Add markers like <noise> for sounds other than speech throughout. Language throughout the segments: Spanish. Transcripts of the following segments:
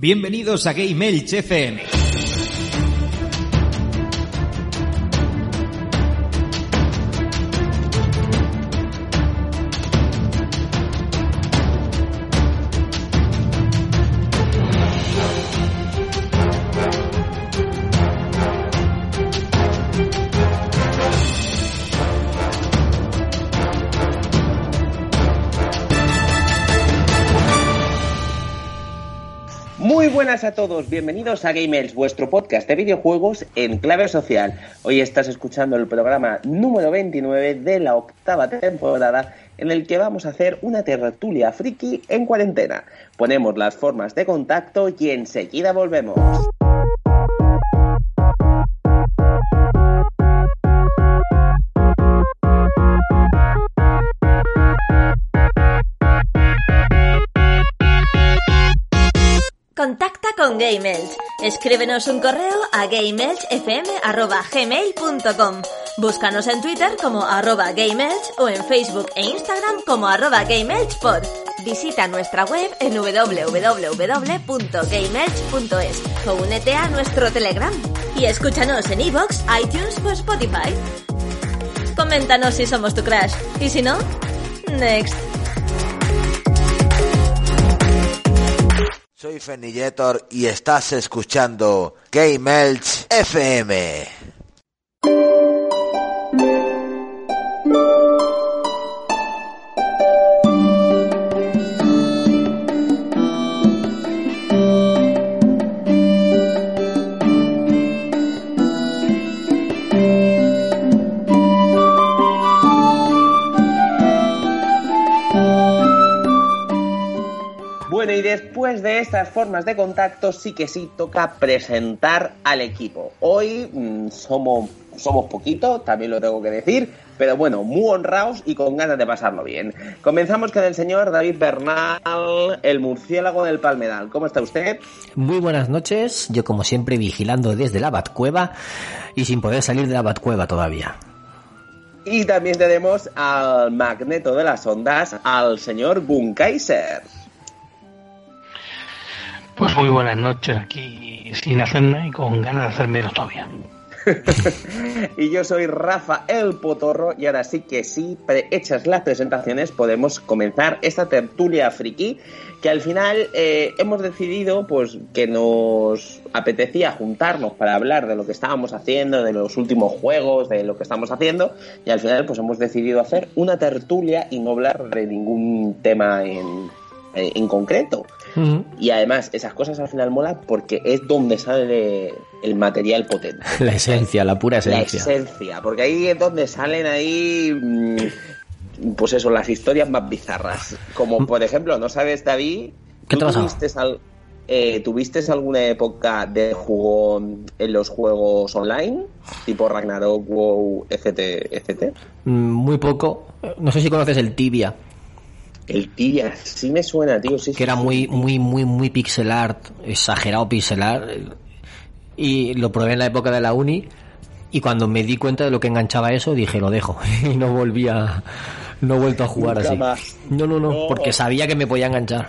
Bienvenidos a Game FM. A todos, bienvenidos a Gamers, vuestro podcast de videojuegos en clave social. Hoy estás escuchando el programa número 29 de la octava temporada en el que vamos a hacer una tertulia friki en cuarentena. Ponemos las formas de contacto y enseguida volvemos. Contacta con GameElch. Escríbenos un correo a gameelchfm.gmail.com. Búscanos en Twitter como arroba GameElch o en Facebook e Instagram como arroba GameElchPod. Visita nuestra web en www.gameelch.es o únete a nuestro Telegram. Y escúchanos en iVoox, iTunes o Spotify. Coméntanos si somos tu crush. Y si no, next. Soy Fenillator y estás escuchando Game Elch FM. Y después de estas formas de contacto, sí que sí toca presentar al equipo. Hoy mmm, somos, somos poquito, también lo tengo que decir, pero bueno, muy honrados y con ganas de pasarlo bien. Comenzamos con el señor David Bernal, el murciélago del Palmedal. ¿Cómo está usted? Muy buenas noches, yo como siempre vigilando desde la Batcueva y sin poder salir de la Batcueva todavía. Y también tenemos al magneto de las ondas, al señor Bunkaiser. Pues muy buenas noches aquí sin hacer nada y con ganas de hacer menos <laughs> todavía. y yo soy Rafa el Potorro y ahora sí que sí, hechas las presentaciones podemos comenzar esta tertulia friki que al final eh, hemos decidido pues que nos apetecía juntarnos para hablar de lo que estábamos haciendo, de los últimos juegos, de lo que estamos haciendo y al final pues hemos decidido hacer una tertulia y no hablar de ningún tema en, en concreto. Uh -huh. Y además, esas cosas al final mola porque es donde sale el material potente. <laughs> La esencia, la pura esencia. La esencia, porque ahí es donde salen ahí. Pues eso, las historias más bizarras. Como por ejemplo, ¿no sabes, David? ¿Qué te tuviste, al, eh, ¿Tuviste alguna época de juego en los juegos online? Tipo Ragnarok, WoW, etc, etc. Muy poco. No sé si conoces el Tibia. El Tibia, sí me suena, tío. Sí, que era muy, muy, muy, muy pixel art, exagerado pixel art. Y lo probé en la época de la uni. Y cuando me di cuenta de lo que enganchaba eso, dije, lo dejo. <laughs> Y no volví a. No he vuelto a jugar Nunca así. Más. No, no, no, porque sabía que me podía enganchar.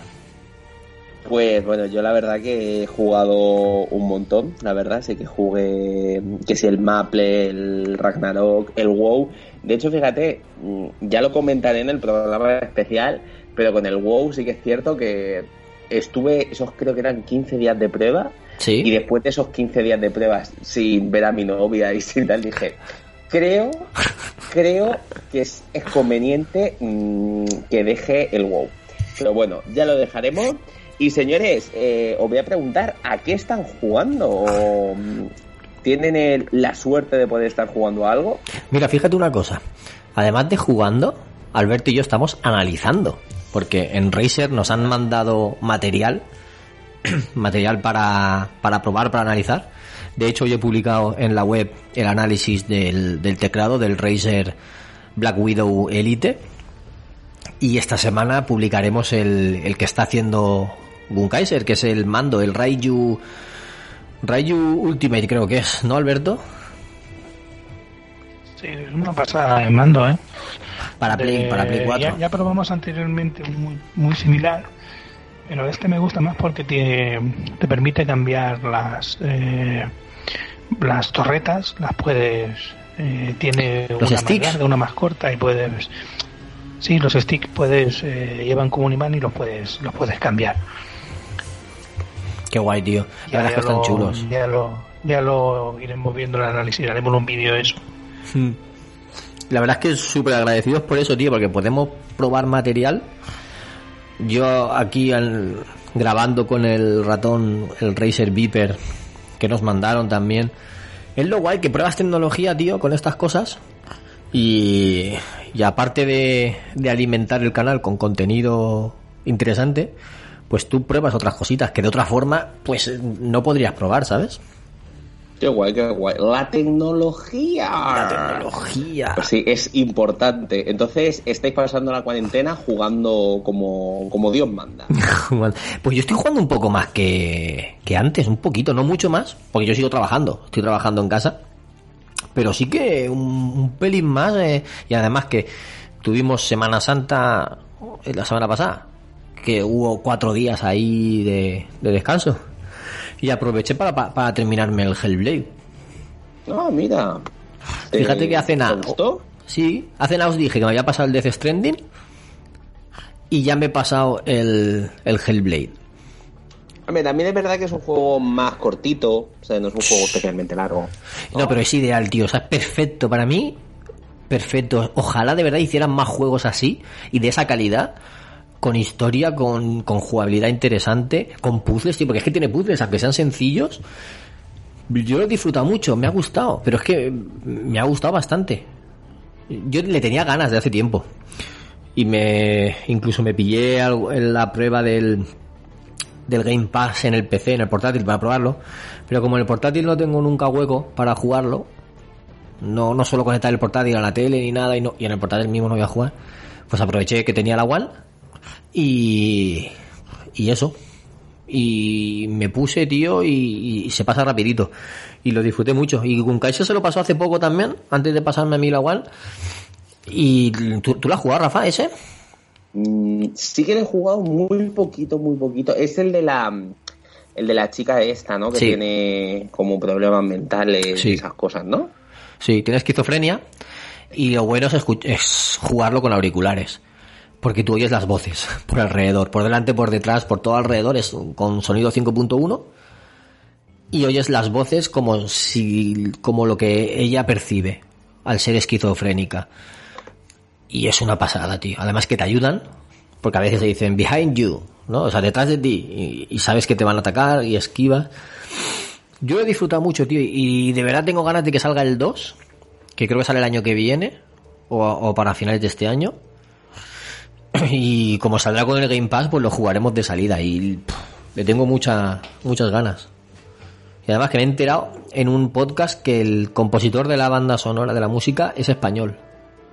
Pues bueno, yo la verdad que he jugado un montón, la verdad, sé que jugué, que si el Maple, el Ragnarok, el WoW. De hecho, fíjate, ya lo comentaré en el programa especial, pero con el WoW sí que es cierto que estuve, esos creo que eran 15 días de prueba, ¿Sí? y después de esos 15 días de pruebas sin ver a mi novia y sin tal, dije, creo, creo que es, es conveniente mmm, que deje el WoW. Pero bueno, ya lo dejaremos. Y señores, eh, os voy a preguntar, ¿a qué están jugando? ¿O, ¿Tienen el, la suerte de poder estar jugando a algo? Mira, fíjate una cosa. Además de jugando, Alberto y yo estamos analizando. Porque en Razer nos han mandado material, <clears throat> material para, para probar, para analizar. De hecho, yo he publicado en la web el análisis del, del teclado del Razer Black Widow Elite. Y esta semana publicaremos el, el que está haciendo Gunkaiser, que es el mando, el Raiju. Raiju Ultimate, creo que es, ¿no, Alberto? Sí, es una pasada de mando, ¿eh? Para Play, para Play 4. Ya, ya probamos anteriormente un muy, muy similar, Pero este me gusta más porque te, te permite cambiar las eh, las torretas, las puedes eh, tiene ¿Los una sticks? más larga, una más corta y puedes sí los sticks puedes eh, llevan como un imán y los puedes los puedes cambiar. Qué guay, tío. La verdad es que están lo, chulos. Ya lo ya lo iremos viendo el análisis, haremos un vídeo de eso. La verdad es que súper agradecidos por eso, tío, porque podemos probar material. Yo aquí al- grabando con el ratón, el Razer Viper, que nos mandaron también. Es lo guay que pruebas tecnología, tío, con estas cosas. Y, y aparte de, de alimentar el canal con contenido interesante, pues tú pruebas otras cositas que de otra forma, pues no podrías probar, ¿sabes? Qué guay, qué guay. La tecnología. La tecnología. Pues sí, es importante. Entonces, estáis pasando la cuarentena jugando como, como Dios manda. <laughs> Pues yo estoy jugando un poco más que, que antes, un poquito, no mucho más, porque yo sigo trabajando, estoy trabajando en casa, pero sí que un, un pelín más, eh, y además que tuvimos Semana Santa eh, la semana pasada, que hubo cuatro días ahí de, de descanso, y aproveché para, para, para terminarme el Hellblade. Ah, mira. ¿Te- Fíjate que hace nada. Sí, hace nada os dije que me había pasado el Death Stranding, y ya me he pasado el, el Hellblade. Hombre, también es verdad que es un juego más cortito, o sea, no es un juego especialmente largo. No, pero es ideal, tío. O sea, es perfecto. Para mí, perfecto. Ojalá de verdad hicieran más juegos así y de esa calidad. Con historia, con, con jugabilidad interesante, con puzzles, tío. Porque es que tiene puzzles, aunque sean sencillos. Yo lo he disfrutado mucho, me ha gustado. Pero es que me ha gustado bastante. Yo le tenía ganas de hace tiempo. Y me. Incluso me pillé algo en la prueba del del Game Pass en el PC, en el portátil para probarlo. Pero como en el portátil no tengo nunca hueco para jugarlo, no, no suelo conectar el portátil a la tele ni nada y, no, y en el portátil mismo no voy a jugar, pues aproveché que tenía la One y, y eso. Y me puse, tío, y, se pasa rapidito. Y lo disfruté mucho. Y Gunkaiser se lo pasó hace poco también, antes de pasarme a mí la One. ¿Y tú, tú la has jugado, Rafa, ese? Mm, sí que lo he jugado muy poquito, muy poquito. Es el de la el de la chica esta, ¿no? Que Sí. tiene como problemas mentales Sí. y esas cosas, ¿no? Sí, tiene esquizofrenia y lo bueno es, es jugarlo con auriculares. Porque tú oyes las voces <laughs> por alrededor, por delante, por detrás, por todo alrededor, es con sonido 5.1 y oyes las voces como si, como lo que ella percibe al ser esquizofrénica. Y es una pasada, tío. Además que te ayudan, porque a veces se dicen behind you, ¿no? O sea, detrás de ti, y, sabes que te van a atacar y esquivas. Yo he disfrutado mucho, tío, y de verdad tengo ganas de que salga el 2, que creo que sale el año que viene, o, o para finales de este año. <clears throat> Y como saldrá con el Game Pass, pues lo jugaremos de salida, y le tengo mucha, muchas ganas. Y además que me he enterado en un podcast que el compositor de la banda sonora de la música es español,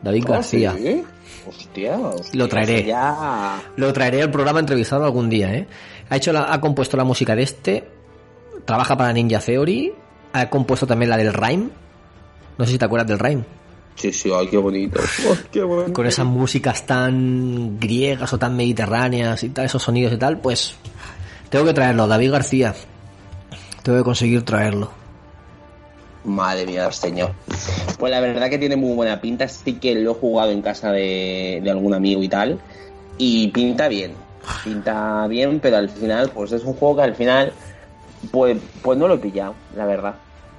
David Ah, García. ¿sí? Hostia, hostia, Lo traeré. Ya... Lo traeré al programa entrevistado algún día, ¿eh? Ha hecho la- ha compuesto la música de este, trabaja para Ninja Theory, ha compuesto también la del Rhyme. No sé si te acuerdas del Rhyme. Sí, sí, ay, qué bonito. Ay, qué bonito. Con esas músicas tan griegas o tan mediterráneas y tal, esos sonidos y tal, pues tengo que traerlo, David García. Tengo que conseguir traerlo. Madre mía, señor. Pues la verdad que tiene muy buena pinta. Sí que lo he jugado en casa de, de algún amigo y tal. Y pinta bien. Pinta bien, pero al final, pues es un juego que al final, pues, pues no lo he pillado, la verdad.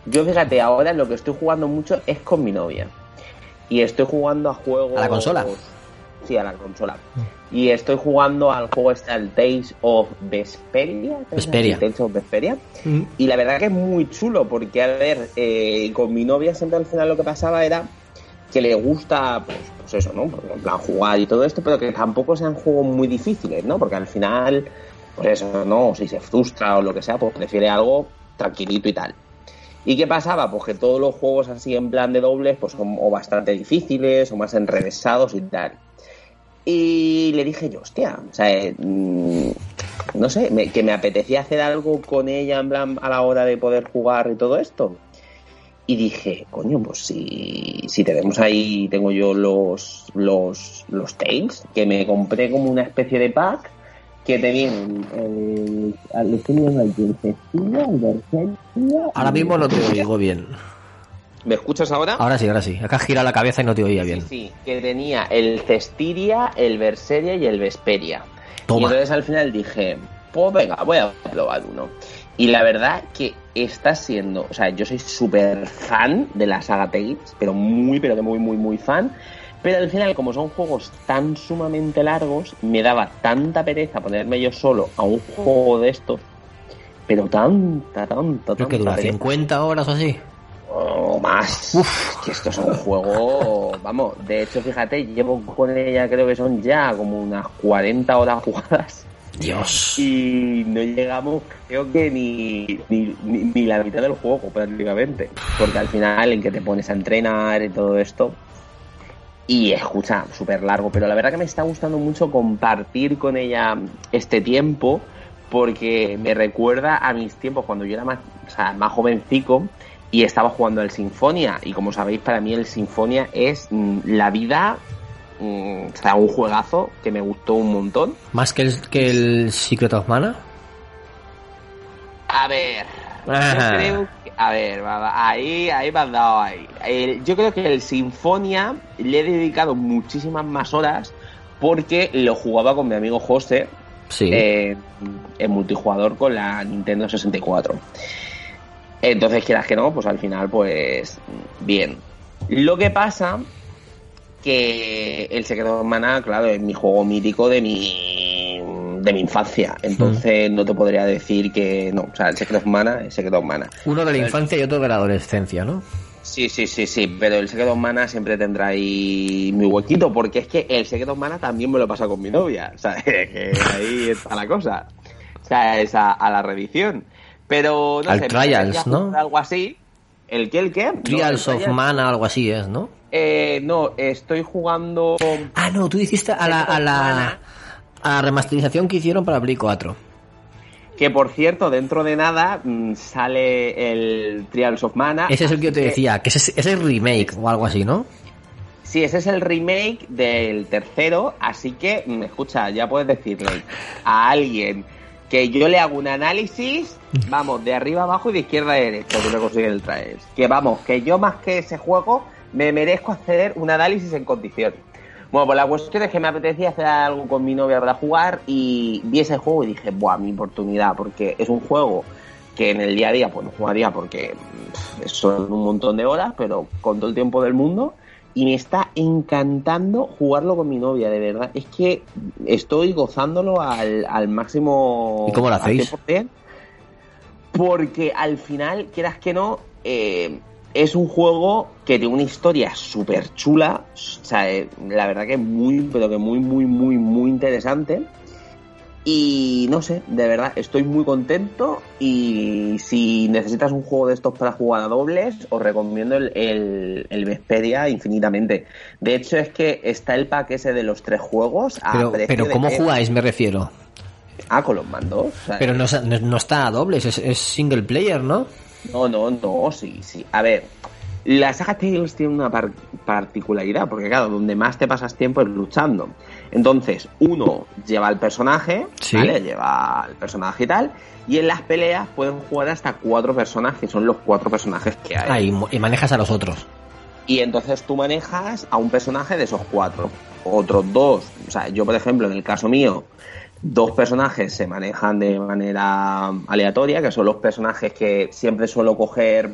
Yo fíjate, ahora lo que estoy jugando mucho es con mi novia. Y estoy jugando a juegos. ¿A la consola? Sí, a la consola. Y estoy jugando al juego este, al Tales of Vesperia. Vesperia. Tales of Vesperia. Y la verdad que es muy chulo, porque a ver, eh, con mi novia siempre al final lo que pasaba era que le gusta, pues, pues eso, ¿no? En plan jugar y todo esto, pero que tampoco sean juegos muy difíciles, ¿no? Porque al final, pues eso, ¿no? Si se frustra o lo que sea, pues prefiere algo tranquilito y tal. ¿Y qué pasaba? Pues que todos los juegos así en plan de dobles, pues son o bastante difíciles o más enrevesados y tal. Y le dije yo, hostia, o sea, eh, mm, no sé, me- que me apetecía hacer algo con ella en plan a la hora de poder jugar y todo esto. Y dije, coño, pues si, si tenemos ahí, tengo yo los, los, los Tales, que me compré como una especie de pack que te vienen el, el. Ahora mismo no te oigo bien. ¿Me escuchas ahora? Ahora sí, ahora sí. Acá gira la cabeza y no te oía bien. Sí, sí, que tenía el Cestiria, el Berseria y el Vesperia. Toma. Y entonces al final dije, pues venga, voy a probar uno. Y la verdad que está siendo, o sea, yo soy súper fan de la saga Tales, pero muy, pero que muy, muy, muy fan. Pero al final, como son juegos tan sumamente largos, me daba tanta pereza ponerme yo solo a un juego de estos. Pero tanta, tanta, Creo que tanta dura pereza. 50 horas o así. o más. Que esto es un juego, vamos, de hecho, fíjate, llevo con ella, creo que son ya como unas 40 horas jugadas Dios. y no llegamos, creo que ni, ni, ni, ni la mitad del juego prácticamente. Porque al final, en que te pones a entrenar y todo esto. Y escucha, súper largo, pero la verdad que me está gustando mucho compartir con ella este tiempo porque me recuerda a mis tiempos cuando yo era más, o sea, más jovencico y estaba jugando al Sinfonia. Y como sabéis, para mí el Sinfonia es mm, la vida, mm, o sea, un juegazo que me gustó un montón. Más que el, que el Secret of Mana. A ver, yo creo a ver, ahí, ahí me has dado ahí. El- yo creo que el Sinfonia le he dedicado muchísimas más horas porque lo jugaba con mi amigo José Sí. eh, en multijugador con la Nintendo 64. Entonces, quieras que no, pues al final, pues bien. Lo que pasa que el Secreto de Mana, claro, es mi juego mítico de mi de mi infancia. Entonces no te podría decir que no. O sea, el Secret of Mana es Secret of Mana. Uno de la infancia y otro de la adolescencia, ¿no? Sí, sí, sí, sí, pero el Secret of Mana siempre tendrá ahí mi huequito, porque es que el Secret of Mana también me lo pasa con mi novia, o sea, <laughs> que ahí está la cosa. O sea, es a, a la reedición. Pero no Al sé, Trials, ¿no? Algo así. ¿El qué, el qué? No, Trials el of Mana, algo así es, ¿no? Eh, no, estoy jugando... Ah, no, tú dijiste a la, a la, a la remasterización que hicieron para Play 4. Que por cierto, dentro de nada mm, sale el Trials of Mana. Ese es el que yo te decía, que ese, es- ese es remake o algo así, ¿no? Sí, ese es el remake del tercero, así que, mm, escucha, ya puedes decirle a alguien que yo le hago un análisis, vamos, de arriba abajo y de izquierda a derecha, que consigue el. Que vamos, que yo más que ese juego me merezco hacer un análisis en condiciones. Bueno, pues la cuestión es que me apetecía hacer algo con mi novia para jugar y vi ese juego y dije, buah, mi oportunidad, porque es un juego que en el día a día pues no jugaría porque son un montón de horas, pero con todo el tiempo del mundo y me está encantando jugarlo con mi novia, de verdad. Es que estoy gozándolo al, al máximo. ¿Y cómo lo hacéis? 100%, Porque al final, quieras que no, eh, es un juego que tiene una historia súper chula. O sea, eh, la verdad que muy, pero que muy, muy, muy, muy interesante. Y no sé, de verdad, estoy muy contento y si necesitas un juego de estos para jugar a dobles, os recomiendo el, el, el Vesperia infinitamente. De hecho, es que está el pack ese de los tres juegos a Pero, pero ¿cómo jugáis? Me refiero. Ah, con los mandos. o sea, Pero no, no- no está a dobles, es, es single player, ¿no? No, no, no, sí, sí. A ver, la saga Tales tiene una par- particularidad, porque claro, donde más te pasas tiempo es luchando. Entonces, uno lleva al personaje, Sí. ¿vale? Lleva al personaje y tal, y en las peleas pueden jugar hasta cuatro personajes, que son los cuatro personajes que hay. Ah, y, y manejas a los otros. Y entonces tú manejas a un personaje de esos cuatro. Otros dos, o sea, yo por ejemplo, en el caso mío, dos personajes se manejan de manera aleatoria, que son los personajes que siempre suelo coger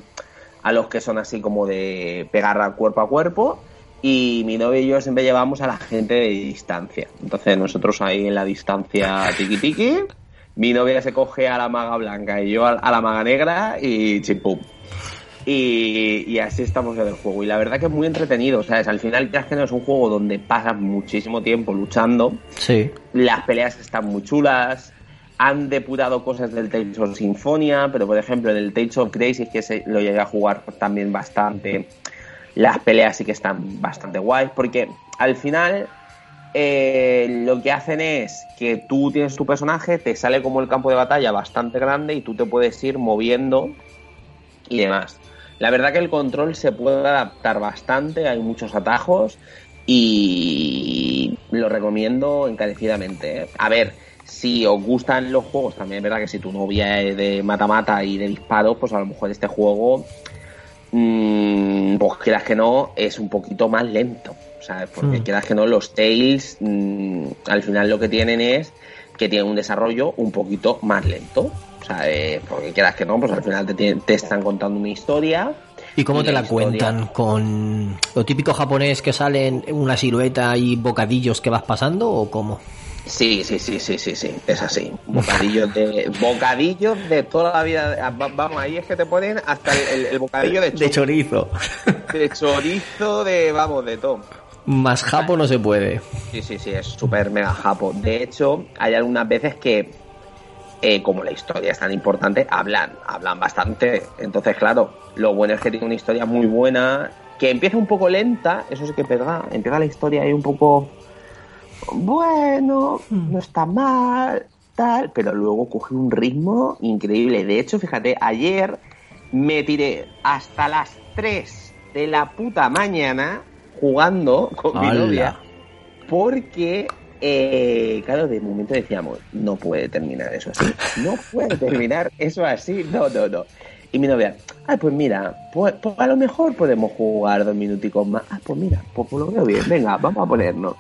a los que son así como de pegar cuerpo a cuerpo. Y mi novio y yo siempre llevamos a la gente de distancia. Entonces nosotros ahí en la distancia tiki tiki. Mi novia se coge a la maga blanca y yo a la maga negra y chimpum. Y, y así estamos en el juego. Y la verdad que es muy entretenido, ¿sabes? Al final, creas que no es un juego donde pasas muchísimo tiempo luchando. Sí. Las peleas están muy chulas. Han depurado cosas del Tales of Symphonia, pero por ejemplo, en el Tales of Crisis, que se, lo llegué a jugar también bastante, las peleas sí que están bastante guays, porque al final eh, lo que hacen es que tú tienes tu personaje, te sale como el campo de batalla bastante grande y tú te puedes ir moviendo y demás. La verdad que el control se puede adaptar bastante, hay muchos atajos y lo recomiendo encarecidamente. ¿eh? A ver, si os gustan los juegos, también es verdad que si tu novia es de mata-mata y de disparos, pues a lo mejor este juego, mmm, pues quieras que no, es un poquito más lento. O sea, porque Mm. quieras que no, los Tales mm, al final lo que tienen es que tienen un desarrollo un poquito más lento. O sea, eh, porque quieras que no, pues al final te, te están contando una historia. ¿Y cómo Y te la cuentan? ¿Con lo típico japonés que salen una silueta y bocadillos que vas pasando o cómo? Sí, sí, sí, sí, sí, sí, es así. Bocadillos de <laughs> bocadillos de toda la vida. Ah, va- Vamos, ahí es que te ponen hasta el, bocadillo de, <laughs> De cho- chorizo. de chorizo, de vamos, de todo. Más japo no se puede. Sí, sí, sí, es súper mega japo. De hecho, hay algunas veces que, eh, como la historia es tan importante, hablan, hablan bastante. Entonces, claro, lo bueno es que tiene una historia muy buena, que empieza un poco lenta, eso sí que es verdad. Empieza la historia ahí un poco, bueno, no está mal, tal, pero luego coge un ritmo increíble. De hecho, fíjate, ayer me tiré hasta las 3 de la puta mañana jugando con mi novia. Porque, eh, claro, de momento decíamos, no puede terminar eso así. No puede <laughs> terminar eso así. No, no, no. Y mi novia, ah, pues mira, pues, pues a lo mejor podemos jugar dos minuticos más. Ah, pues mira, pues, pues lo veo bien. Venga, vamos a ponernos.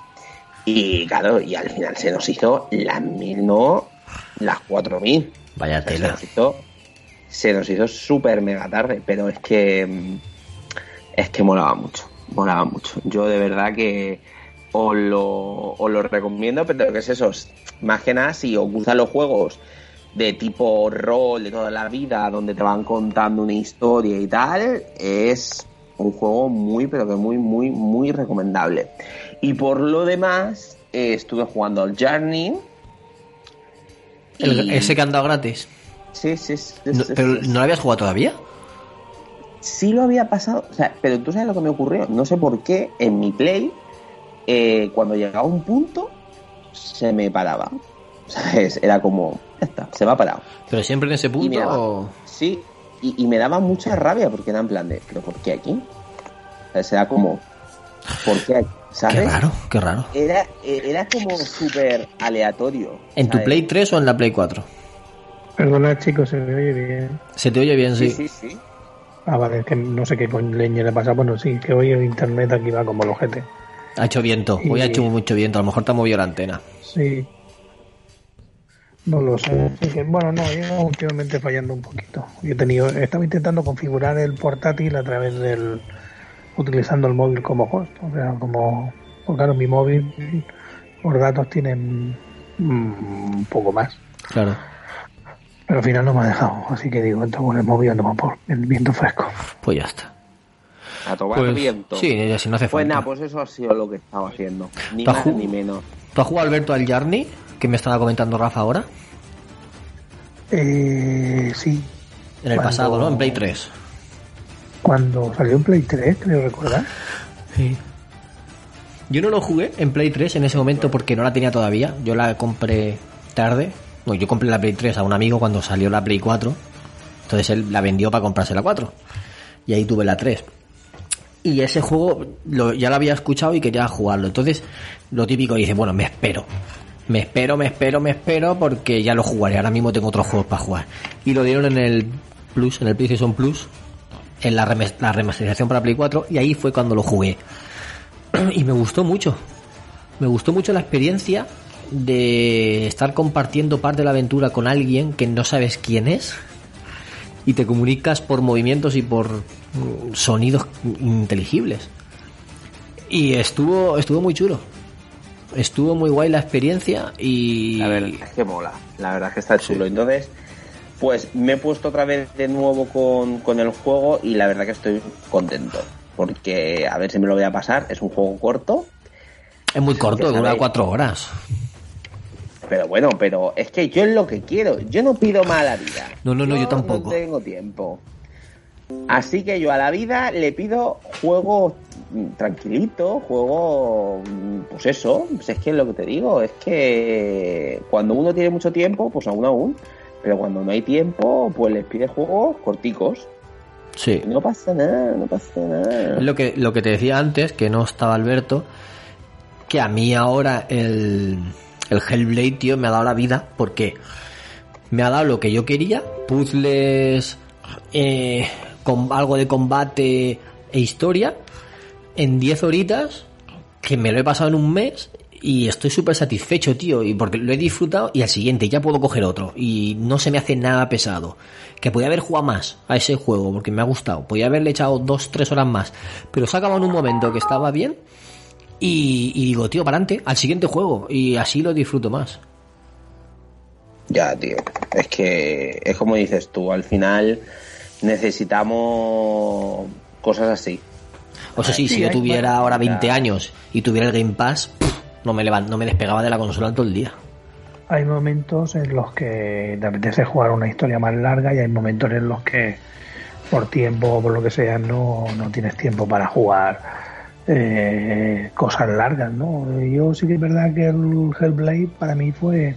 Y claro, y al final se nos hizo las mil, no, las cuatro mil. Vaya O sea, se tela. nos hizo, se nos hizo súper mega tarde, pero es que es que molaba mucho, molaba mucho. Yo de verdad que os lo, os lo recomiendo, pero que es eso, es- más que nada si os gustan los juegos de tipo rol de toda la vida, donde te van contando una historia y tal, es un juego muy, pero que muy, muy, muy recomendable. Y por lo demás, eh, estuve jugando al Journey. El- y- ese que han dado gratis. Sí, sí, sí, No- sí, ¿Pero sí, no lo habías jugado todavía? sí lo había pasado, o sea, pero tú sabes lo que me ocurrió, no sé por qué en mi play, eh, cuando llegaba a un punto, se me paraba. <laughs> ¿Sabes? Era como, ya está, se me ha parado. ¿Pero siempre en ese Y punto daba- o...? Sí, y, y me daba mucha rabia porque era en plan de, ¿pero por qué aquí? O sea, era como, ¿por qué aquí? ¿Sabes? Qué raro, qué raro. Era, era como súper aleatorio. ¿En tu ¿sabes? Play 3 o en la Play 4? Perdona, chicos, se me oye bien. ¿Se te oye bien, sí? Sí, sí, sí. Ah, vale, es que no sé qué coño leña le pasa. Bueno, sí, que hoy el internet aquí va como el ojete. Ha hecho viento. Hoy ha hecho mucho viento. A lo mejor te ha movido la antena. Sí. No lo sé. Que, bueno, no, yo últimamente fallando un poquito. Yo he tenido, estaba intentando configurar el portátil a través del, utilizando el móvil como host. O sea, como, pues claro, mi móvil, los datos tienen mm, un poco más. Claro. Pero al final no me ha dejado. Así que digo, entonces con el móvil ando por el viento fresco. Pues ya está. A tomar Pues, viento. sí, ya si no hace Pues falta. nada, pues eso ha sido lo que estaba haciendo. Ni ¿Te has más ni menos. ¿Tú has jugado Alberto al Journey? Que me estaba comentando Rafa ahora. Eh, sí. En el Cuando- pasado, ¿no? En Play 3. Cuando salió en Play 3, creo recordar. Sí. Yo no lo jugué en Play 3 en ese momento porque no la tenía todavía. Yo la compré tarde. Bueno, yo compré la Play 3 a un amigo cuando salió la Play 4. Entonces él la vendió para comprarse la 4. Y ahí tuve la 3. Y ese juego lo- ya lo había escuchado y quería jugarlo. Entonces, lo típico dice, bueno, me espero. Me espero, me espero, me espero porque ya lo jugaré. Ahora mismo tengo otros juegos para jugar. Y lo dieron en el Plus, en el PlayStation Plus, en la, la remasterización para Play 4 y ahí fue cuando lo jugué. <clears throat> y me gustó mucho. Me gustó mucho la experiencia de estar compartiendo parte de la aventura con alguien que no sabes quién es y te comunicas por movimientos y por mm, sonidos inteligibles. Y estuvo estuvo muy chulo. Estuvo muy guay la experiencia y La verdad es que mola. La verdad es que está chulo. Entonces, pues me he puesto otra vez de nuevo con, con el juego y la verdad que estoy contento. Porque a ver si me lo voy a pasar. Es un juego corto. es muy corto, dura cuatro horas. Pero bueno, pero es que yo es lo que quiero. Yo no pido más a la vida. No, no, no, yo tampoco. No tengo tiempo. Así que yo a la vida le pido juego mm, tranquilito, juego, mm, pues eso, pues es que es lo que te digo, es que cuando uno tiene mucho tiempo, pues aún aún, pero cuando no hay tiempo, pues les pide juegos corticos. Sí. No pasa nada, no pasa nada. Lo que, lo que te decía antes, que no estaba Alberto, que a mí ahora el, El Hellblade, tío, me ha dado la vida porque me ha dado lo que yo quería, puzzles, eh, con algo de combate e historia, en 10 horitas, que me lo he pasado en un mes y estoy súper satisfecho, tío, y porque lo he disfrutado y al siguiente ya puedo coger otro y no se me hace nada pesado. Que podía haber jugado más a ese juego porque me ha gustado, podía haberle echado dos, tres horas más, pero se ha acabado en un momento que estaba bien y, y digo, tío, para adelante, al siguiente juego y así lo disfruto más. Ya, tío. Es que es como dices tú, al final necesitamos cosas así. O sea, sí, si yo tuviera ahora 20 años y tuviera el Game Pass, pff, no me levant, no me despegaba de la consola todo el día. Hay momentos en los que te apetece jugar una historia más larga y hay momentos en los que por tiempo o por lo que sea no, no tienes tiempo para jugar eh, cosas largas, ¿no? Yo sí que es verdad que el Hellblade para mí fue...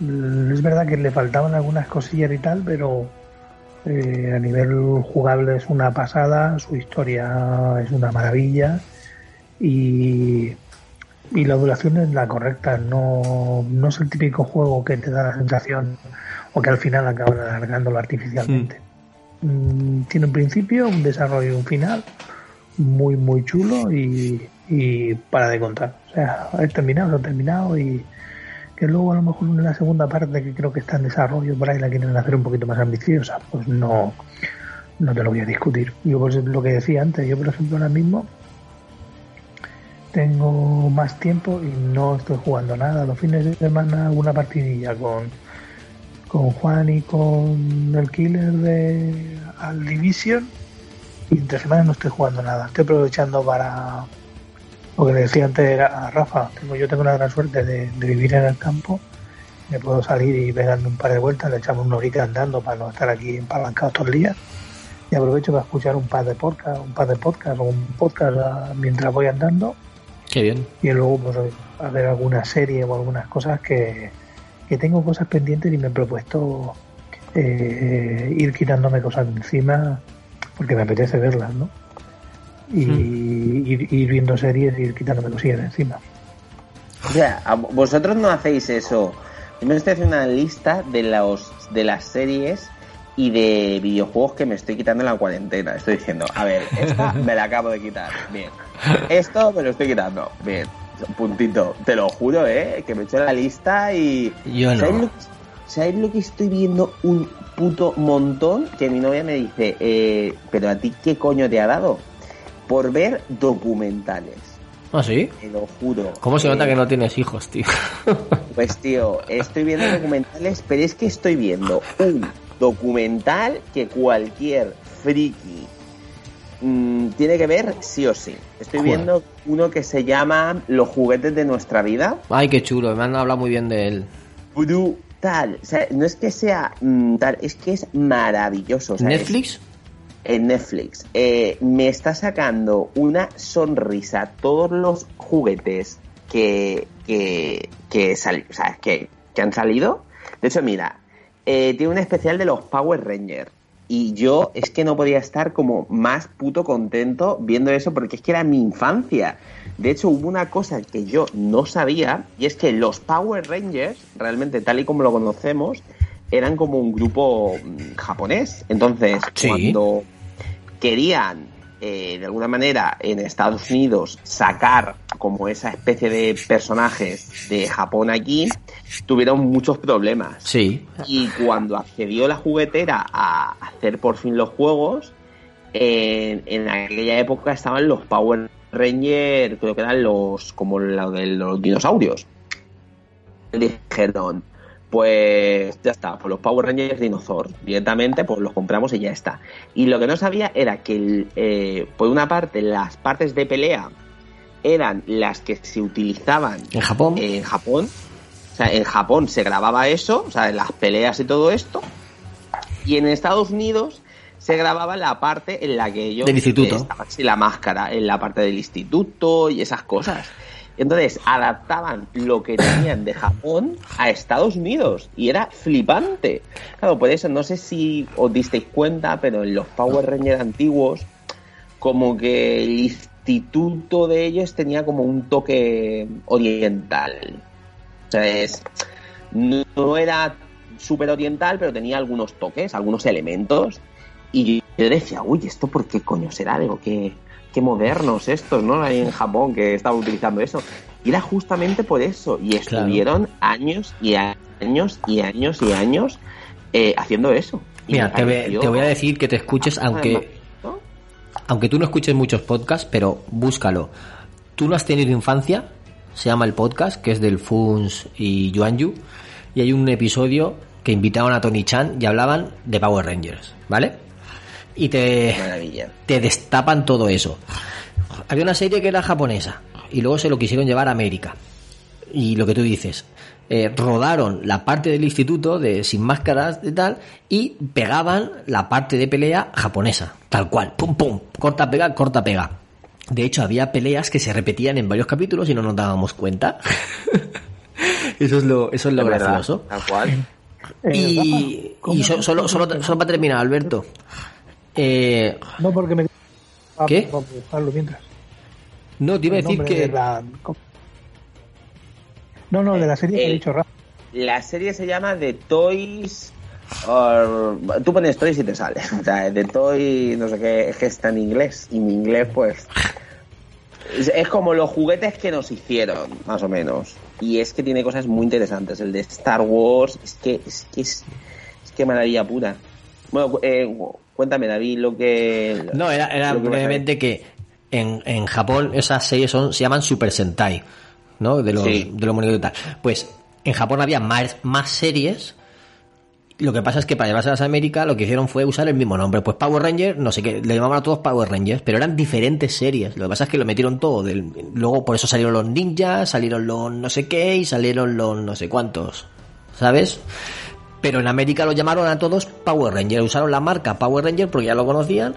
Es verdad que le faltaban algunas cosillas y tal, pero eh, a nivel jugable es una pasada, su historia es una maravilla y, y la duración es la correcta, no, no es el típico juego que te da la sensación o que al final acaban alargándolo artificialmente. Mm, tiene un principio, un desarrollo y un final muy muy chulo y, y para de contar. O sea, he terminado, lo he terminado y que luego a lo mejor en la segunda parte que creo que está en desarrollo por ahí la quieren hacer un poquito más ambiciosa, pues no, no te lo voy a discutir. Yo pues lo que decía antes, yo por ejemplo ahora mismo tengo más tiempo y no estoy jugando nada. Los fines de semana alguna partidilla con, con Juan y con el killer de Al Division y entre semanas no estoy jugando nada. Estoy aprovechando para lo que le decía antes a Rafa, tengo, yo tengo la gran suerte de, de vivir en el campo, me puedo salir y pegarme un par de vueltas, le echamos una horita andando para no estar aquí empalancados todo el día y aprovecho para escuchar un par de podcast, un par de podcast o un podcast ah, mientras voy andando Qué bien. y luego pues a ver alguna serie o algunas cosas que, que tengo cosas pendientes y me he propuesto eh, ir quitándome cosas de encima porque me apetece verlas, ¿no? Y ir, ir viendo series y ir quitándome cosillas de encima. O sea, vosotros no hacéis eso. Yo me estoy haciendo una lista de los de las series y de videojuegos que me estoy quitando en la cuarentena. Estoy diciendo, a ver, esta <laughs> me la acabo de quitar. Bien. Esto me lo estoy quitando. Bien. Puntito. Te lo juro, ¿eh? Que me he hecho la lista y... Yo no. ¿Sabéis lo, que- sabéis lo que estoy viendo un puto montón? Que mi novia me dice, eh, pero a ti qué coño te ha dado? Por ver documentales. ¿Ah, sí? Te lo juro. ¿Cómo se nota Eh, que no tienes hijos, tío? <laughs> pues tío, estoy viendo documentales, pero es que estoy viendo un documental que cualquier friki mm, tiene que ver sí o sí. Estoy viendo uno que se llama Los juguetes de nuestra vida. Ay, qué chulo, me han hablado muy bien de él. Brutal. O sea, no es que sea mm, tal, es que es maravilloso. o sea, es- ¿Netflix? en Netflix. Eh, me está sacando una sonrisa todos los juguetes que, que, que, sal- o sea, que, que han salido. De hecho, mira, eh, tiene un especial de los Power Rangers. Y yo es que no podía estar como más puto contento viendo eso porque es que era mi infancia. De hecho, hubo una cosa que yo no sabía y es que los Power Rangers, realmente tal y como lo conocemos, eran como un grupo mm, japonés. Entonces, Sí. cuando querían eh, de alguna manera en Estados Unidos sacar como esa especie de personajes de Japón aquí, tuvieron muchos problemas. Sí. Y cuando accedió la juguetera a hacer por fin los juegos, en, en aquella época estaban los Power Rangers, creo que eran los como lo de los dinosaurios. Dijeron, pues ya está, pues los Power Rangers Dinosaur, directamente pues los compramos y ya está. Y lo que no sabía era que, eh, por una parte, las partes de pelea eran las que se utilizaban ¿En Japón? en Japón. O sea, en Japón se grababa eso, o sea, en las peleas y todo esto. Y en Estados Unidos se grababa la parte en la que ellos Del instituto. estaban sin la máscara, en la parte del instituto y esas cosas. Entonces adaptaban lo que tenían de Japón a Estados Unidos y era flipante. Claro, por eso no sé si os disteis cuenta, pero en los Power Rangers antiguos, como que el instituto de ellos tenía como un toque oriental. sea, es, no era súper oriental, pero tenía algunos toques, algunos elementos. Y yo decía, uy, ¿esto por qué coño será? Digo, qué, qué modernos estos, ¿no? Ahí en Japón que estaba utilizando eso. Y era justamente por eso. Y estuvieron años y años y años y años eh, haciendo eso. Y Mira, te, voy- pareció- te voy a decir que te escuches, aunque, ¿no? aunque tú no escuches muchos podcasts, pero búscalo. Tú no has tenido infancia, se llama el podcast, que es del Funs y Yuanyu, y hay un episodio que invitaban a Tony Chan y hablaban de Power Rangers, ¿vale? Y te, Maravilla. te destapan todo eso. Había una serie que era japonesa y luego se lo quisieron llevar a América. Y lo que tú dices, eh, rodaron la parte del instituto de sin máscaras y tal y pegaban la parte de pelea japonesa, tal cual, pum pum, corta pega, corta pega. De hecho, había peleas que se repetían en varios capítulos y no nos dábamos cuenta. <laughs> eso es lo, eso es lo verdad, gracioso. Tal cual. Eh, Y, Rafa, ¿cómo- y so- solo, solo, solo para terminar, Alberto. Eh, No, porque me. Ah, ¿Qué? vamos a buscarlo mientras. no, te iba a El decir que... de la- No, no, de la serie que El- ha dicho Rafa. La serie se llama The Toys. or- tú pones Toys y te sale. <laughs> O sea, The Toy, no sé qué, es que está en inglés. Y mi inglés, pues. Es, como los juguetes que nos hicieron, más o menos. Y es que tiene cosas muy interesantes. El de Star Wars, es que es que es, es que maravilla pura. Bueno, eh, cuéntame, David, lo que. No, era, era que brevemente que en, en Japón esas series son, se llaman Super Sentai, ¿no? De los, Sí. de los y tal. Pues en Japón había más, más series. Lo que pasa es que para llevárselas a América lo que hicieron fue usar el mismo nombre. Pues Power Rangers, no sé qué, le llamaban a todos Power Rangers, pero eran diferentes series. Lo que pasa es que lo metieron todo. Del, luego por eso salieron los ninjas, salieron los no sé qué y salieron los no sé cuántos. ¿Sabes? Pero en América lo llamaron a todos Power Ranger. Usaron la marca Power Ranger porque ya lo conocían,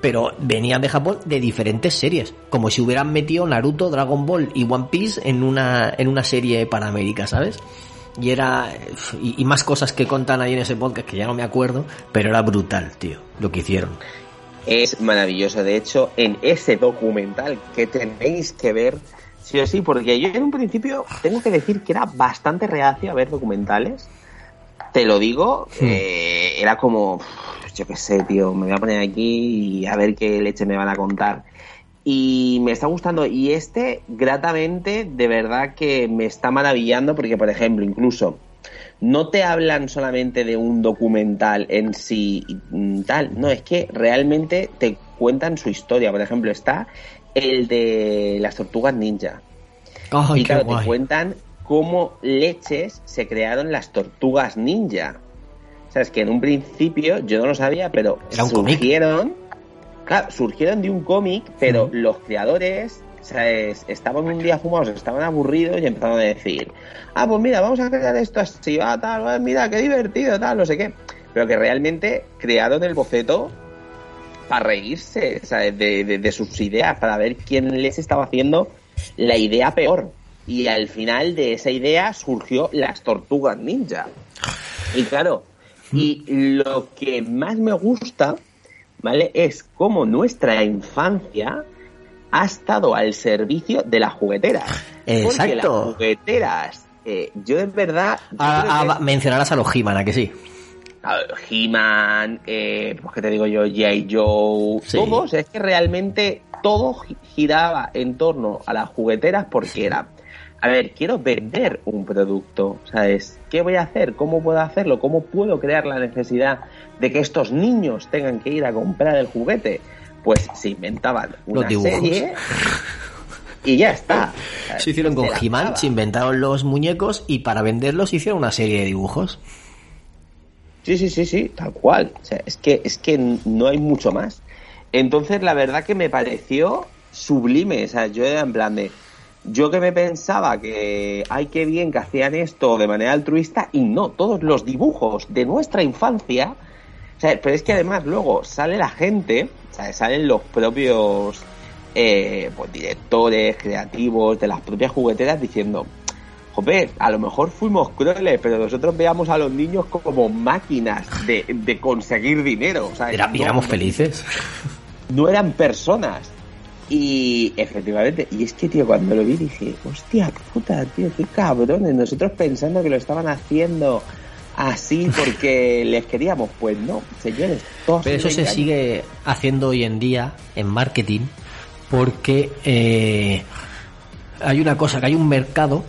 pero venían de Japón de diferentes series. Como si hubieran metido Naruto, Dragon Ball y One Piece en una, en una serie para América, ¿sabes? Y era. Y, y más cosas que contan ahí en ese podcast que ya no me acuerdo, pero era brutal, tío, lo que hicieron. Es maravilloso. De hecho, en ese documental que tenéis que ver, sí o sí, porque yo en un principio tengo que decir que era bastante reacio a ver documentales. Te lo digo, eh, era como, yo qué sé, tío, me voy a poner aquí y a ver qué leche me van a contar. Y me está gustando. Y este, gratamente, de verdad que me está maravillando porque, por ejemplo, incluso no te hablan solamente de un documental en sí y, mm, tal, no, es que realmente te cuentan su historia. Por ejemplo, está el de las tortugas ninja. ¡Ay, y claro, guay! te cuentan cómo leches se crearon las tortugas ninja. O sea, es que en un principio yo no lo sabía, pero surgieron, claro, surgieron de un cómic, pero los creadores ¿sabes? estaban un día fumados, estaban aburridos y empezaron a decir, ah, pues mira, vamos a crear esto así, va, tal, mira, qué divertido, tal, no sé qué. Pero que realmente crearon el boceto para reírse ¿sabes? De, de- de sus ideas, para ver quién les estaba haciendo la idea peor. Y al final de esa idea surgió las tortugas ninja. Y claro, y lo que más me gusta, ¿vale? Es cómo nuestra infancia ha estado al servicio de las jugueteras. Porque las Exacto. jugueteras, eh, yo de verdad... yo Ah, ah, que- va- mencionarás a los He-Man, ¿a que sí? He-Man, eh, pues que te digo yo, G.I. Joe, Sí. todos, es que realmente todo gi- giraba en torno a las jugueteras porque era, a ver, quiero vender un producto, ¿sabes? ¿Qué voy a hacer? ¿Cómo puedo hacerlo? ¿Cómo puedo crear la necesidad de que estos niños tengan que ir a comprar el juguete? Pues se inventaban una dibujos. serie y ya está. Se hicieron con He-Man, daba. se inventaron los muñecos y para venderlos hicieron una serie de dibujos. Sí, sí, sí, sí, tal cual. O sea, es que, es que no hay mucho más. Entonces, la verdad que me pareció sublime. O sea, yo era en plan de. Yo que me pensaba que, ay, qué bien que hacían esto de manera altruista, y no, todos los dibujos de nuestra infancia. O sea, pero es que además luego sale la gente, o sea, salen los propios eh, pues, directores, creativos de las propias jugueteras diciendo, joder, a lo mejor fuimos crueles, pero nosotros veamos a los niños como máquinas de, de conseguir dinero. O sea, Era- no- éramos felices. no eran personas. Y efectivamente, y es que, tío, cuando lo vi dije, hostia puta, tío, qué cabrones. Nosotros pensando que lo estaban haciendo así porque <laughs> les queríamos, pues no, señores. Todos Pero eso se engañan. sigue haciendo hoy en día en marketing porque eh, hay una cosa, que hay un mercado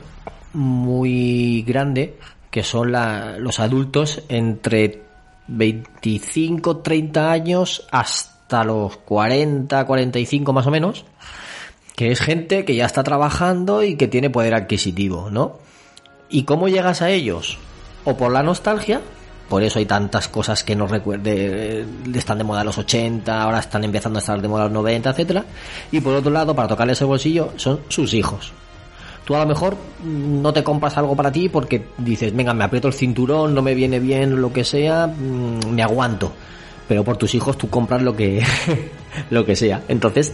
muy grande que son la- los adultos entre 25, 30 años hasta los 40, 45 más o menos, que es gente que ya está trabajando y que tiene poder adquisitivo, ¿no? ¿Y cómo llegas a ellos? O por la nostalgia, por eso hay tantas cosas que nos recuerde, están de moda los 80, ahora están empezando a estar de moda los 90, etcétera. Y por otro lado, para tocarles el bolsillo, son sus hijos. Tú a lo mejor no te compras algo para ti porque dices, venga, me aprieto el cinturón, no me viene bien, lo que sea, mm, me aguanto. Pero por tus hijos tú compras lo que, <laughs> lo que sea. Entonces,